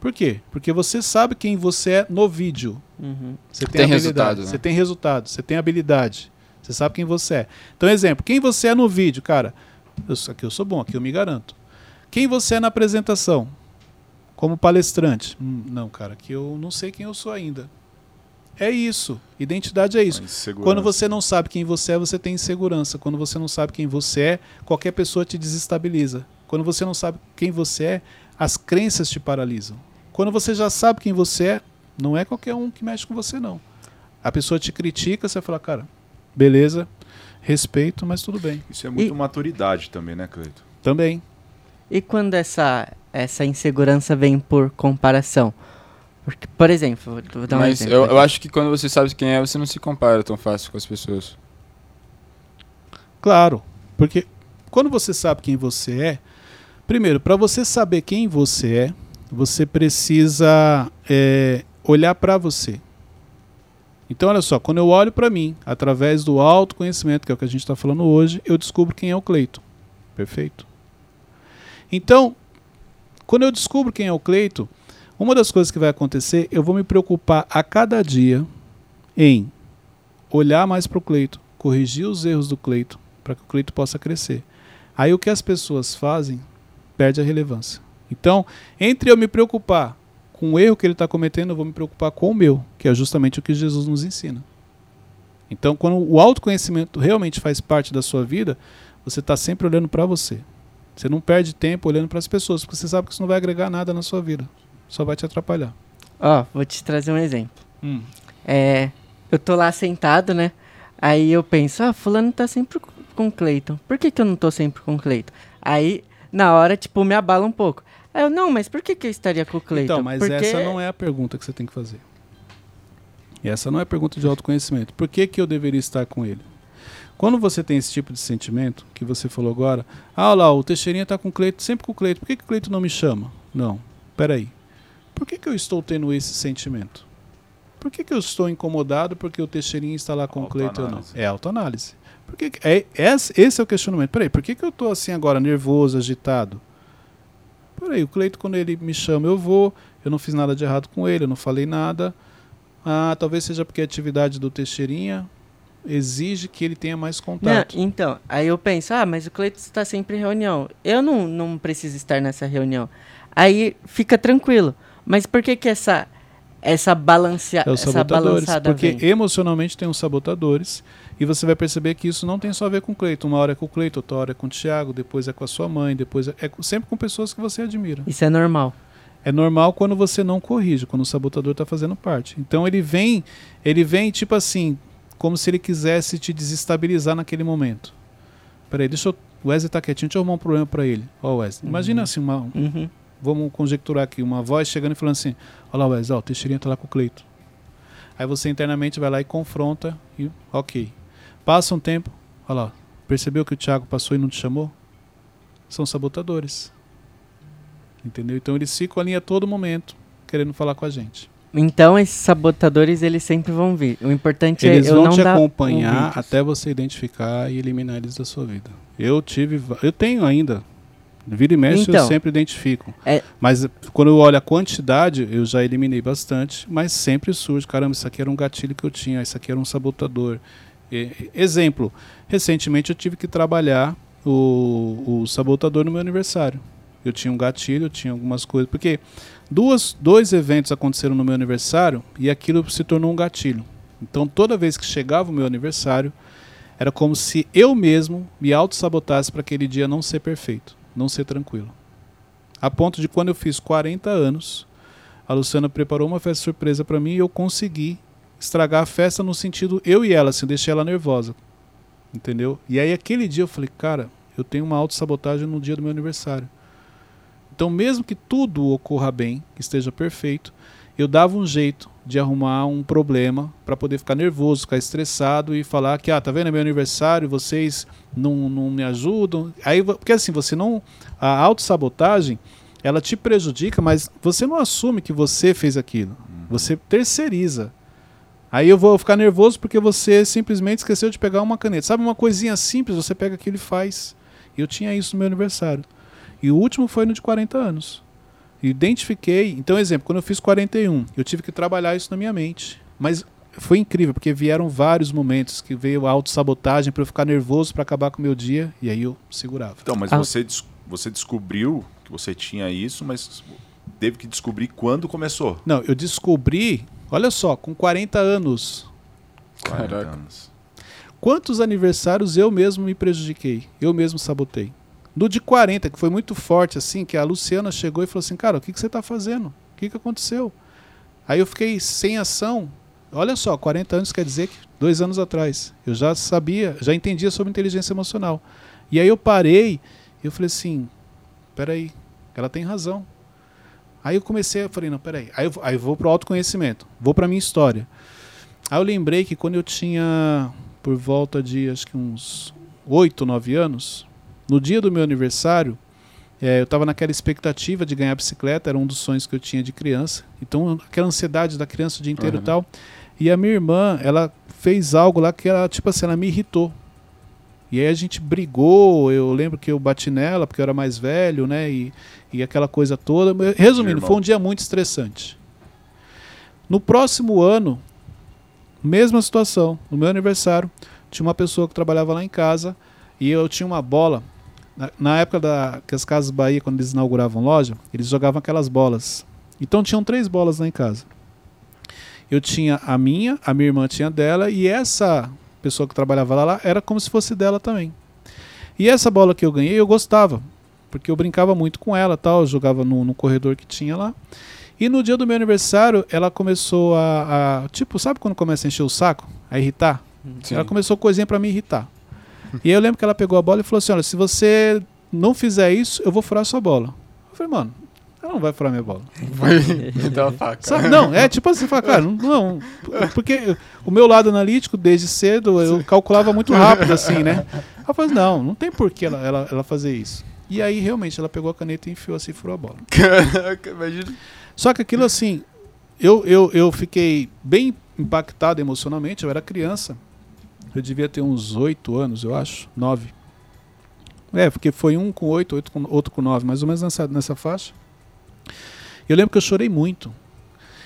Por quê? Porque você sabe quem você é no vídeo. Uhum. Você tem, Tem resultado, né? Você tem resultado, você tem habilidade. Você sabe quem você é. Então, exemplo, quem você é no vídeo, cara. Eu, sou- aqui eu sou bom, aqui eu me garanto. Quem você é na apresentação? Como palestrante? Hum, não, cara, aqui eu não sei quem eu sou ainda. É isso. Identidade é isso. Quando você não sabe quem você é, você tem insegurança. Quando você não sabe quem você é, qualquer pessoa te desestabiliza. Quando você não sabe quem você é, as crenças te paralisam. Quando você já sabe quem você é, não é qualquer um que mexe com você, não. A pessoa te critica, você fala, cara, beleza, respeito, mas tudo bem. Isso é muito E- maturidade também, né, Cleito? Também. E quando essa, essa insegurança vem por comparação? Porque, por exemplo, vou- dar um Mas exemplo. eu, eu acho que quando você sabe quem é, você não se compara tão fácil com as pessoas. Claro, porque quando você sabe quem você é, primeiro, para você saber quem você é, você precisa é, olhar para você. Então, olha só, quando eu olho para mim, através do autoconhecimento, que é o que a gente está falando hoje, eu descubro quem é o Cleito. Perfeito? Então, quando eu descubro quem é o Cleito, uma das coisas que vai acontecer, eu vou me preocupar a cada dia em olhar mais para o Cleito, corrigir os erros do Cleito, para que o Cleito possa crescer. Aí o que as pessoas fazem perde a relevância. Então, entre eu me preocupar com o erro que ele está cometendo, eu vou me preocupar com o meu, que é justamente o que Jesus nos ensina. Então, quando o autoconhecimento realmente faz parte da sua vida, você está sempre olhando para você. Você não perde tempo olhando para as pessoas, porque você sabe que isso não vai agregar nada na sua vida. Só vai te atrapalhar. Ó, vou te trazer um exemplo. É, eu tô lá sentado, né? Aí eu penso, ah, fulano tá sempre co- com o Cleiton. Por que, que eu não tô sempre com o Cleiton? Aí, na hora, tipo, me abala um pouco. Aí eu, não, mas por que, que eu estaria com o Cleiton? Então, mas Porque... essa não é a pergunta que você tem que fazer. E essa não é a pergunta de autoconhecimento. Por que, que eu deveria estar com ele? Quando você tem esse tipo de sentimento, que você falou agora, ah olha lá, o Teixeirinha está com o Cleito, sempre com o Cleito, por que, que o Cleito não me chama? Não, peraí. Por que, que eu estou tendo esse sentimento? Por que, que eu estou incomodado porque o Teixeirinha está lá com o Cleito ou não? É autoanálise. Por que que- é, esse, esse é o questionamento. Peraí, por que, que eu estou assim agora, nervoso, agitado? Peraí, o Cleito, quando ele me chama, eu vou. Eu não fiz nada de errado com ele, eu não falei nada. Ah, talvez seja porque a atividade do Teixeirinha exige que ele tenha mais Não, contato. então, aí eu penso, ah, mas o Cleiton está sempre em reunião. Eu não, não preciso estar nessa reunião. Aí fica tranquilo. Mas por que que essa, essa, balancea, É os essa sabotadores. balançada Porque vem. emocionalmente tem os sabotadores. E você vai perceber que isso não tem só a ver com o Cleiton. Uma hora é com o Cleiton, outra hora é com o Thiago, depois é com a sua mãe, depois é, é sempre com pessoas que você admira. Isso é normal. É normal quando você não corrige, quando o sabotador está fazendo parte. Então ele vem, ele vem tipo assim, como se ele quisesse te desestabilizar naquele momento. Peraí, deixa eu. O Wesley tá quietinho, deixa eu arrumar um problema para ele. Ó, Wesley, imagina assim, uma, Uhum. Vamos conjecturar aqui, uma voz chegando e falando assim: Olha lá, Wesley, ó, o Teixeirinha tá lá com o Cleito. Aí você internamente vai lá e confronta e ok. Passa um tempo, olha lá, percebeu que o Thiago passou e não te chamou? São sabotadores. Entendeu? Então eles ficam ali a todo momento querendo falar com a gente. Então esses sabotadores eles sempre vão vir. O importante Eles é eu vão te acompanhar ouvidos. até você identificar e eliminar eles da sua vida. Eu tive, eu tenho ainda. Vira e mexe eu Então. sempre identifico. É- Mas quando eu olho a quantidade, eu já eliminei bastante, mas sempre surge, caramba, isso aqui era um gatilho que eu tinha, isso aqui era um sabotador. E- exemplo, recentemente eu tive que trabalhar o, o sabotador no meu aniversário. Eu tinha um gatilho, eu tinha algumas coisas, porque duas, dois eventos aconteceram no meu aniversário e aquilo se tornou um gatilho. Então toda vez que chegava o meu aniversário, era como se eu mesmo me auto-sabotasse para aquele dia não ser perfeito, não ser tranquilo. A ponto de quando eu fiz 40 anos, a Luciana preparou uma festa surpresa para mim e eu consegui estragar a festa no sentido eu e ela, assim, deixei ela nervosa. Entendeu? E aí aquele dia eu falei, cara, eu tenho uma autossabotagem no dia do meu aniversário. Então, mesmo que tudo ocorra bem, que esteja perfeito, eu dava um jeito de arrumar um problema para poder ficar nervoso, ficar estressado e falar que, ah, tá vendo, é meu aniversário, vocês não, não me ajudam. Aí, porque assim, você não. A autossabotagem, ela te prejudica, mas você não assume que você fez aquilo. Você terceiriza. Aí eu vou ficar nervoso porque você simplesmente esqueceu de pegar uma caneta. Sabe uma coisinha simples, você pega aquilo e faz. Eu tinha isso no meu aniversário. E o último foi no de 40 anos. Identifiquei. Então, exemplo, quando eu fiz 41, eu tive que trabalhar isso na minha mente. Mas foi incrível, porque vieram vários momentos que veio a autossabotagem para eu ficar nervoso para acabar com o meu dia, e aí eu segurava. Então, mas Ah. você, des- você descobriu que você tinha isso, mas teve que descobrir quando começou. Não, eu descobri, olha só, com 40 anos, 40 Caraca. anos. quantos aniversários eu mesmo me prejudiquei, eu mesmo sabotei. No de 40, que foi muito forte, assim, que a Luciana chegou e falou assim, cara, o que, que você está fazendo? O que, que aconteceu? Aí eu fiquei sem ação. Olha só, 40 anos quer dizer que dois anos atrás. Eu já sabia, já entendia sobre inteligência emocional. E aí eu parei e eu falei assim, peraí, ela tem razão. Aí eu comecei, eu falei, não, peraí. Aí eu, aí eu vou pro autoconhecimento, vou pra minha história. Aí eu lembrei que quando eu tinha por volta de acho que uns 8, 9 anos, no dia do meu aniversário, eh, eu estava naquela expectativa de ganhar bicicleta, era um dos sonhos que eu tinha de criança. Então, aquela ansiedade da criança o dia inteiro e Uhum. tal. E a minha irmã, ela fez algo lá que ela, tipo assim, ela me irritou. E aí a gente brigou, eu lembro que eu bati nela porque eu era mais velho, né? E, e aquela coisa toda. Resumindo, foi um dia muito estressante. No próximo ano, mesma situação. No meu aniversário, tinha uma pessoa que trabalhava lá em casa e eu tinha uma bola. Na, na época da, que as Casas Bahia, quando eles inauguravam loja, eles jogavam aquelas bolas. Então tinham três bolas lá em casa. Eu tinha a minha, a minha irmã tinha dela e essa pessoa que trabalhava lá, lá era como se fosse dela também. E essa bola que eu ganhei, eu gostava, porque eu brincava muito com ela, tal, eu jogava no, no corredor que tinha lá. E no dia do meu aniversário, ela começou a, a- tipo, sabe quando começa a encher o saco, a irritar? Sim. Ela começou coisinha pra me irritar. E eu lembro que ela pegou a bola e falou assim: "Olha, se você não fizer isso, eu vou furar sua bola". Eu falei: "Mano, ela não vai furar minha bola". Vai me dar uma faca. Sabe? Não, é tipo assim, fala, cara, não, porque o meu lado analítico desde cedo eu calculava muito rápido assim, né? Ela falou, não, não tem por que ela, ela, ela fazer isso. E aí realmente ela pegou a caneta e enfiou assim e furou a bola. Caraca, imagina. Só que aquilo assim, eu, eu, eu fiquei bem impactado emocionalmente, eu era criança. Eu devia ter uns oito anos, eu acho, nove. É, porque foi um com oito, oito com, outro com nove, mais ou menos nessa, nessa faixa. Eu lembro que eu chorei muito.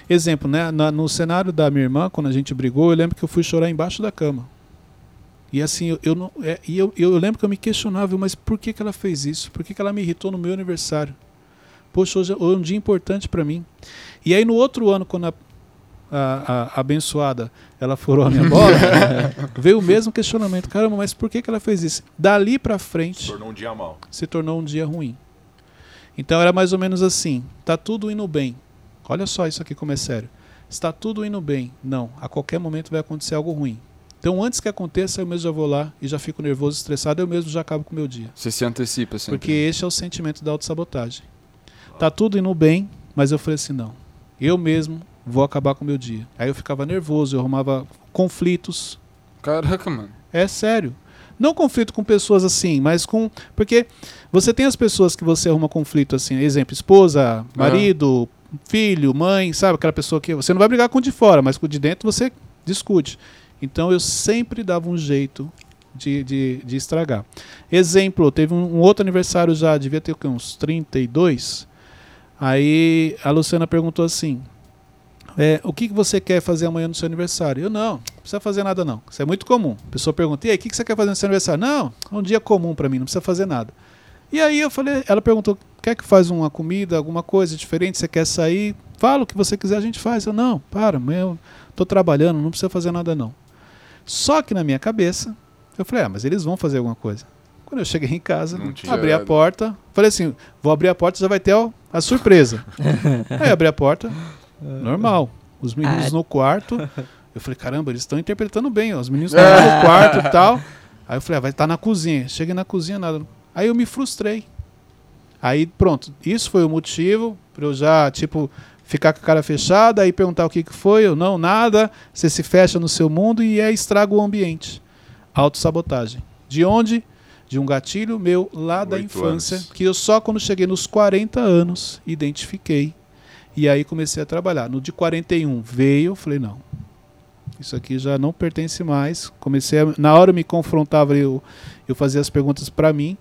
Exemplo, né, na- no cenário da minha irmã, quando a gente brigou, eu lembro que eu fui chorar embaixo da cama. E assim, eu, eu não, é, e eu, eu lembro que eu me questionava, mas por que, que ela fez isso? Por que, que ela me irritou no meu aniversário? Poxa, hoje é um dia importante para mim. E aí no outro ano, quando a a, a abençoada, ela furou a minha bola, veio o mesmo questionamento. Caramba, mas por que, que ela fez isso? Dali pra Se frente, tornou um dia mal. se tornou um dia ruim. Então era mais ou menos assim: tá tudo indo bem. Olha só isso aqui como é sério. Está tudo indo bem. Não, a qualquer momento vai acontecer algo ruim. Então antes que aconteça, eu mesmo já vou lá e já fico nervoso, estressado, eu mesmo já acabo com o meu dia. Você se antecipa sempre. Porque esse é o sentimento da autossabotagem. Tá tudo indo bem, mas eu falei assim: não, eu mesmo vou acabar com o meu dia. Aí eu ficava nervoso, eu arrumava conflitos. Caraca, mano. É sério. Não conflito com pessoas assim, mas com. Porque você tem as pessoas que você arruma conflito assim, exemplo, esposa, marido, filho, mãe, sabe? Aquela pessoa que você não vai brigar com o de fora, mas com o de dentro você discute. Então eu sempre dava um jeito de, de, de estragar. Exemplo, teve um, um outro aniversário já, devia ter o quê? uns 32. Aí a Luciana perguntou assim: é, o que, que você quer fazer amanhã no seu aniversário? Eu não, não precisa fazer nada não. Isso é muito comum. A pessoa pergunta: e aí, o que, que você quer fazer no seu aniversário? Não, é um dia comum para mim, não precisa fazer nada. E aí eu falei, ela perguntou: quer que faz uma comida, alguma coisa diferente? Você quer sair? Fala o que você quiser, a gente faz. Eu não, para, eu tô trabalhando, não precisa fazer nada não. Só que na minha cabeça, eu falei: ah, mas eles vão fazer alguma coisa. Quando eu cheguei em casa, abri a porta, falei assim: vou abrir a porta, já vai ter ó, a surpresa. aí abri a porta, normal. Os meninos Ah. no quarto. Eu falei, caramba, eles estão interpretando bem, ó. Os meninos estão no quarto e tal. Aí eu falei, ah, vai estar na cozinha. Cheguei na cozinha, nada. Aí eu me frustrei. Aí pronto, isso foi o motivo para eu já, tipo, ficar com a cara fechada e perguntar o que, que foi. Eu não, nada. Você se fecha no seu mundo e é estraga o ambiente. Autossabotagem. De onde? De um gatilho meu lá da Oito infância, anos. que eu só quando cheguei nos 40 anos identifiquei. E aí comecei a trabalhar. No de 41 veio, eu falei, não. Isso aqui já não pertence mais. Comecei a, na hora eu me confrontava, eu, eu fazia as perguntas para mim.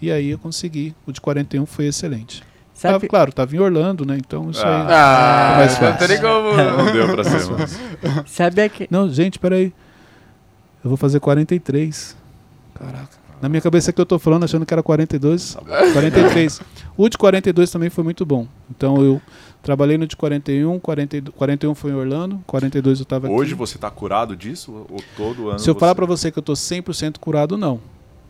E aí eu consegui. O de 41 foi excelente. Tava, Sabe, claro, tava em Orlando, né? Então isso aí. Ah, mais não fácil. tem como. Não deu pra ser, mano. sabe aque- Não, gente, peraí. Eu vou fazer 43. Caraca. Na minha cabeça que eu tô falando, achando que era 42. 43. O de 42 também foi muito bom. Então eu trabalhei no de 41, 42, 41 foi em Orlando, 42 eu tava aqui. Hoje você tá curado disso? Ou todo ano? Se eu você... falar pra você que eu tô 100% curado, não.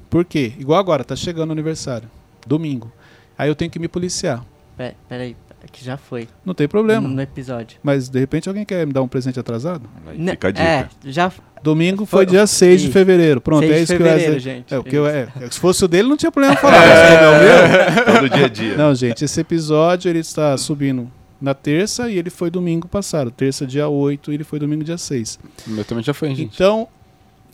Por quê? Igual agora, tá chegando o aniversário. Domingo. Aí eu tenho que me policiar. Pe- Peraí, que já foi. Não tem problema. No episódio. Mas de repente alguém quer me dar um presente atrasado? Aí N- fica a dica. É, já. Domingo Foi- foi dia 6 de fevereiro. Pronto, 6 é de isso que eu ia gente. É, o que eu, é, se fosse o dele, não tinha problema falar. como é o meu, Todo dia a dia. Não, gente, esse episódio ele está subindo na terça e ele foi domingo passado. Terça, dia 8, e ele foi domingo, dia 6. O meu também já foi, gente. Então.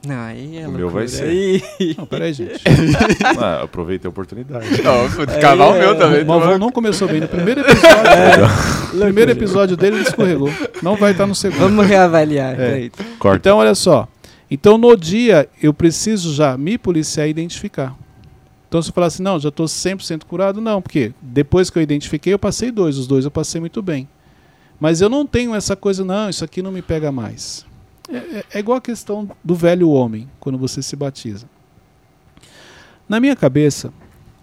Não, aí é O meu vai ser. Não, peraí, gente. Ah, aproveitei a oportunidade. Não, cavar o meu também. O Malvão não começou bem. No primeiro episódio, no primeiro episódio dele, ele escorregou. Não vai estar no segundo. Vamos reavaliar. É. Então, olha só. Então, no dia, eu preciso já me policiar e identificar. Então, se eu falar assim, não, já estou 100% curado, não, porque depois que eu identifiquei, eu passei dois. Os dois eu passei muito bem. Mas eu não tenho essa coisa, não, isso aqui não me pega mais. É, é- é igual a questão do velho homem, quando você se batiza. Na minha cabeça,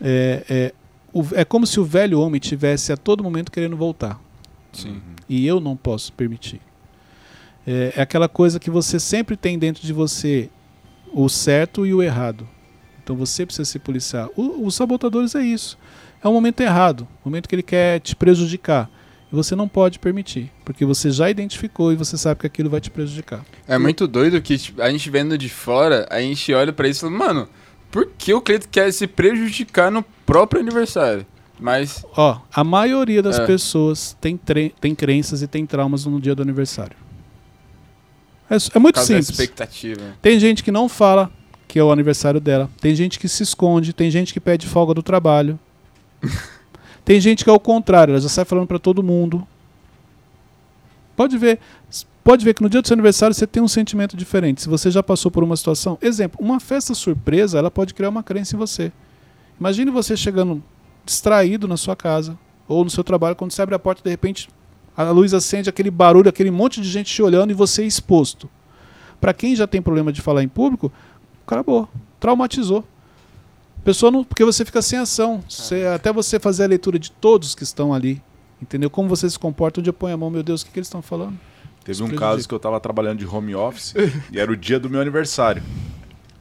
é, é, o- é como se o velho homem tivesse a todo momento querendo voltar. Sim. E eu não posso permitir. É, é aquela coisa que você sempre tem dentro de você o certo e o errado. Então você precisa se policiar. O- os sabotadores é isso. É um momento errado, um momento que ele quer te prejudicar. E você não pode permitir, porque você já identificou e você sabe que aquilo vai te prejudicar. É muito doido que tipo, a gente vendo de fora, a gente olha pra isso e fala, mano, por que o Cleiton quer se prejudicar no próprio aniversário? Mas, Ó, a maioria das É. pessoas tem, tem crenças e tem traumas no dia do aniversário. É, é muito simples. expectativa. Tem gente que não fala que é o aniversário dela. Tem gente que se esconde. Tem gente que pede folga do trabalho. tem gente que é o contrário. Ela já sai falando pra todo mundo. Pode ver. Pode ver que no dia do seu aniversário você tem um sentimento diferente. Se você já passou por uma situação. Exemplo, uma festa surpresa, ela pode criar uma crença em você. Imagine você chegando distraído na sua casa ou no seu trabalho, quando você abre a porta, de repente a luz acende, aquele barulho, aquele monte de gente te olhando e você é exposto. Para quem já tem problema de falar em público, acabou, traumatizou. Pessoa não, porque você fica sem ação. Você- até você fazer a leitura de todos que estão ali, entendeu? Como você se comporta, onde eu ponho a mão, meu Deus, o que, que eles estão falando? Teve um caso que eu tava trabalhando de home office e era o dia do meu aniversário.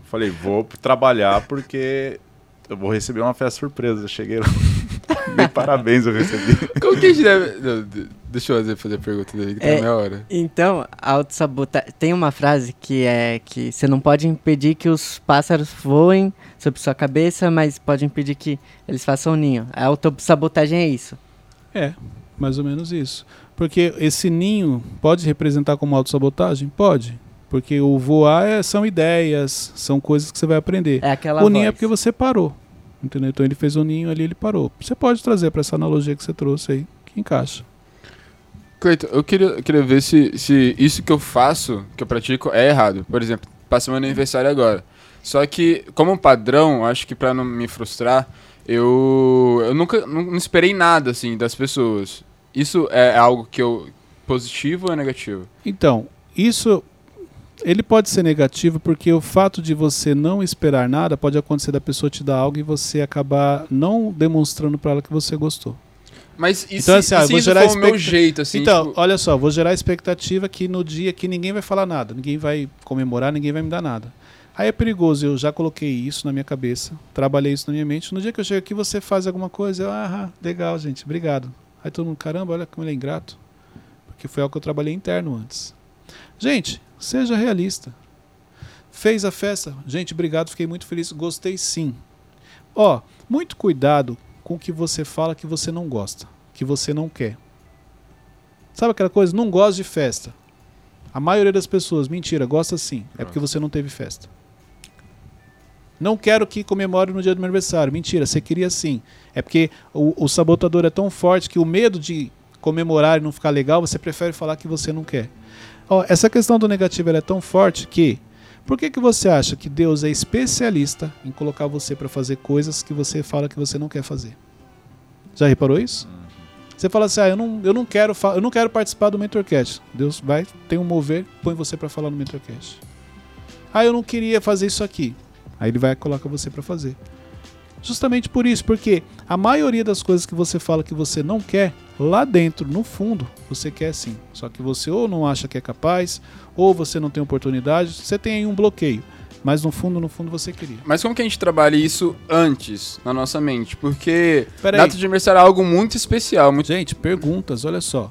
Falei, vou trabalhar porque eu vou receber uma festa surpresa. Eu cheguei lá. Nem parabéns eu recebi. Como que a gente deve. Deixa eu fazer, fazer a pergunta dele, que tá É, na minha hora. Então, autossabotagem. Tem uma frase que é que você não pode impedir que os pássaros voem sobre sua cabeça, mas pode impedir que eles façam um ninho. A autossabotagem é isso. É, mais ou menos isso. Porque esse ninho pode representar como autossabotagem? Pode. Porque o voar é- são ideias, são coisas que você vai aprender. É aquela o ninho é voz. porque você parou. Entendeu? Então ele fez o ninho ali, ele parou. Você pode trazer para essa analogia que você trouxe aí, que encaixa. Cleiton, eu queria, queria ver se, se isso que eu faço, que eu pratico, é errado. Por exemplo, passei meu aniversário agora. Só que, como padrão, acho que pra não me frustrar, eu, eu nunca não, não esperei nada, assim, das pessoas. Isso é algo que eu... positivo ou é negativo? Então, isso ele pode ser negativo porque o fato de você não esperar nada pode acontecer da pessoa te dar algo e você acabar não demonstrando para ela que você gostou. Mas e Então, se, assim, e se vou isso gerar for o meu jeito, assim, então, tipo, olha só, vou gerar expectativa que no dia que ninguém vai falar nada, ninguém vai comemorar, ninguém vai me dar nada. Aí é perigoso, eu já coloquei isso na minha cabeça, trabalhei isso na minha mente. No dia que eu chego aqui, você faz alguma coisa, eu, ah, legal, gente, obrigado. Aí todo mundo, caramba, olha como ele é ingrato. Porque foi algo que eu trabalhei interno antes. Gente, seja realista. Fez a festa, gente, obrigado, fiquei muito feliz, gostei sim. Ó, muito cuidado com o que você fala que você não gosta, que você não quer. Sabe aquela coisa? Não gosto de festa. A maioria das pessoas, mentira, gosta sim. É porque você não teve festa. Não quero que comemore no dia do meu aniversário. Mentira, você queria sim. É porque o, o sabotador é tão forte que o medo de comemorar e não ficar legal, você prefere falar que você não quer. Ó, essa questão do negativo é tão forte que. Por que, que você acha que Deus é especialista em colocar você para fazer coisas que você fala que você não quer fazer? Já reparou isso? Você fala assim, ah, eu não, eu não quero, eu não quero participar do Mentorcast. Deus vai, tem um mover, põe você para falar no Mentorcast. Ah, eu não queria fazer isso aqui. Aí ele vai e coloca você para fazer. Justamente por isso, porque a maioria das coisas que você fala que você não quer, lá dentro, no fundo, você quer sim. Só que você ou não acha que é capaz, ou você não tem oportunidade, você tem aí um bloqueio. Mas no fundo, no fundo, você queria. Mas como que a gente trabalha isso antes, na nossa mente? Porque Pera data aí. de aniversário é algo muito especial, muito... Gente, perguntas, olha só.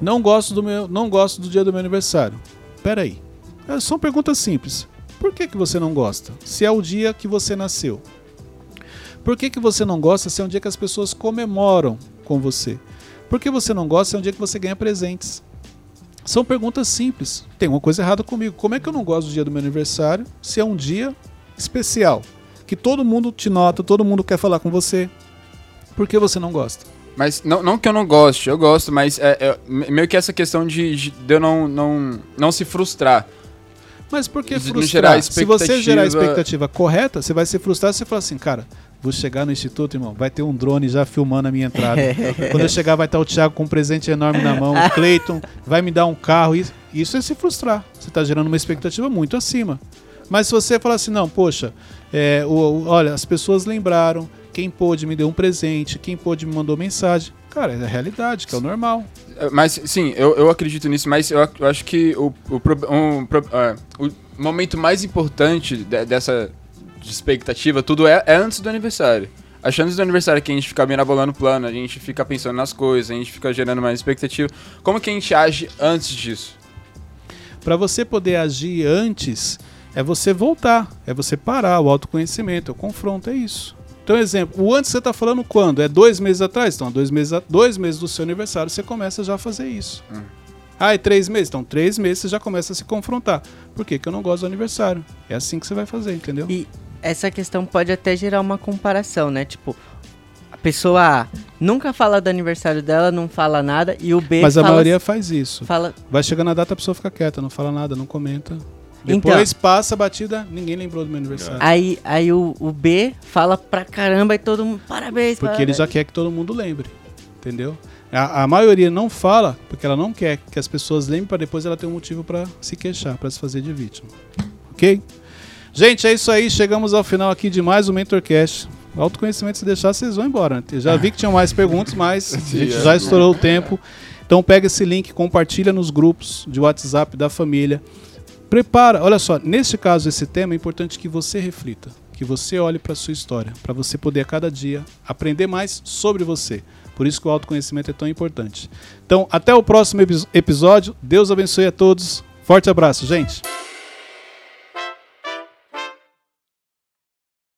Não gosto do meu, não gosto do dia do meu aniversário. Pera aí. É, São perguntas simples. Por que, que você não gosta? Se é o dia que você nasceu. Por que, que você não gosta se é um dia que as pessoas comemoram com você? Por que você não gosta se é um dia que você ganha presentes? São perguntas simples. Tem uma coisa errada comigo. Como é que eu não gosto do dia do meu aniversário se é um dia especial? Que todo mundo te nota, todo mundo quer falar com você. Por que você não gosta? Mas não, não que eu não goste, eu gosto, mas é, é me- meio que essa questão de, de eu não, não, não se frustrar. Mas por que frustrar? Se você gerar a expectativa- expectativa correta, você vai se frustrar se você falar assim, cara, vou chegar no instituto, irmão, vai ter um drone já filmando a minha entrada. Quando eu chegar, vai estar o Thiago com um presente enorme na mão, o Cleiton vai me dar um carro. Isso, isso é se frustrar. Você está gerando uma expectativa muito acima. Mas se você falar assim, não, poxa, é, o- o- olha, as pessoas lembraram, quem pôde me deu um presente, quem pôde me mandou mensagem. Cara, é a realidade, que é o normal. É, Mas, sim, eu, eu acredito nisso, mas eu, eu acho que o, o, um, pro- é, o momento mais importante de- dessa expectativa, tudo é, é antes do aniversário. Acho que antes do aniversário que a gente fica mirabolando o plano, a gente fica pensando nas coisas, a gente fica gerando mais expectativa. Como que a gente age antes disso? Para você poder agir antes, é você voltar, é você parar, o autoconhecimento, o confronto, é isso. Então, exemplo, o antes você está falando quando? É dois meses atrás? Então, dois meses, a- dois meses do seu aniversário você começa já a fazer isso. Hum. Ah, é três meses? Então, três meses você já começa a se confrontar. Por que, que eu não gosto do aniversário? É assim que você vai fazer, entendeu? E essa questão pode até gerar uma comparação, né? Tipo, a pessoa A nunca fala do aniversário dela, não fala nada, e o B Mas a fala, maioria faz isso. fala Vai chegando na data, a pessoa fica quieta, não fala nada, não comenta. Então. Depois passa a batida, ninguém lembrou do meu aniversário. Aí, aí o, o B fala pra caramba e todo mundo, parabéns, Porque parabéns. ele já quer que todo mundo lembre. Entendeu? A, a maioria não fala porque ela não quer que as pessoas lembrem para depois ela ter um motivo para se queixar, para se fazer de vítima. Ok? Gente, é isso aí. Chegamos ao final aqui de mais um Mentorcast. Autoconhecimento, se deixar, vocês vão embora. né? Já vi que tinham mais perguntas, mas a gente já estourou o tempo. Então pega esse link, compartilha nos grupos de WhatsApp da família. Prepara, olha só, neste caso esse tema é importante que você reflita, que você olhe para a sua história, para você poder a cada dia aprender mais sobre você. Por isso que o autoconhecimento é tão importante. Então, até o próximo episódio. Deus abençoe a todos. Forte abraço, gente.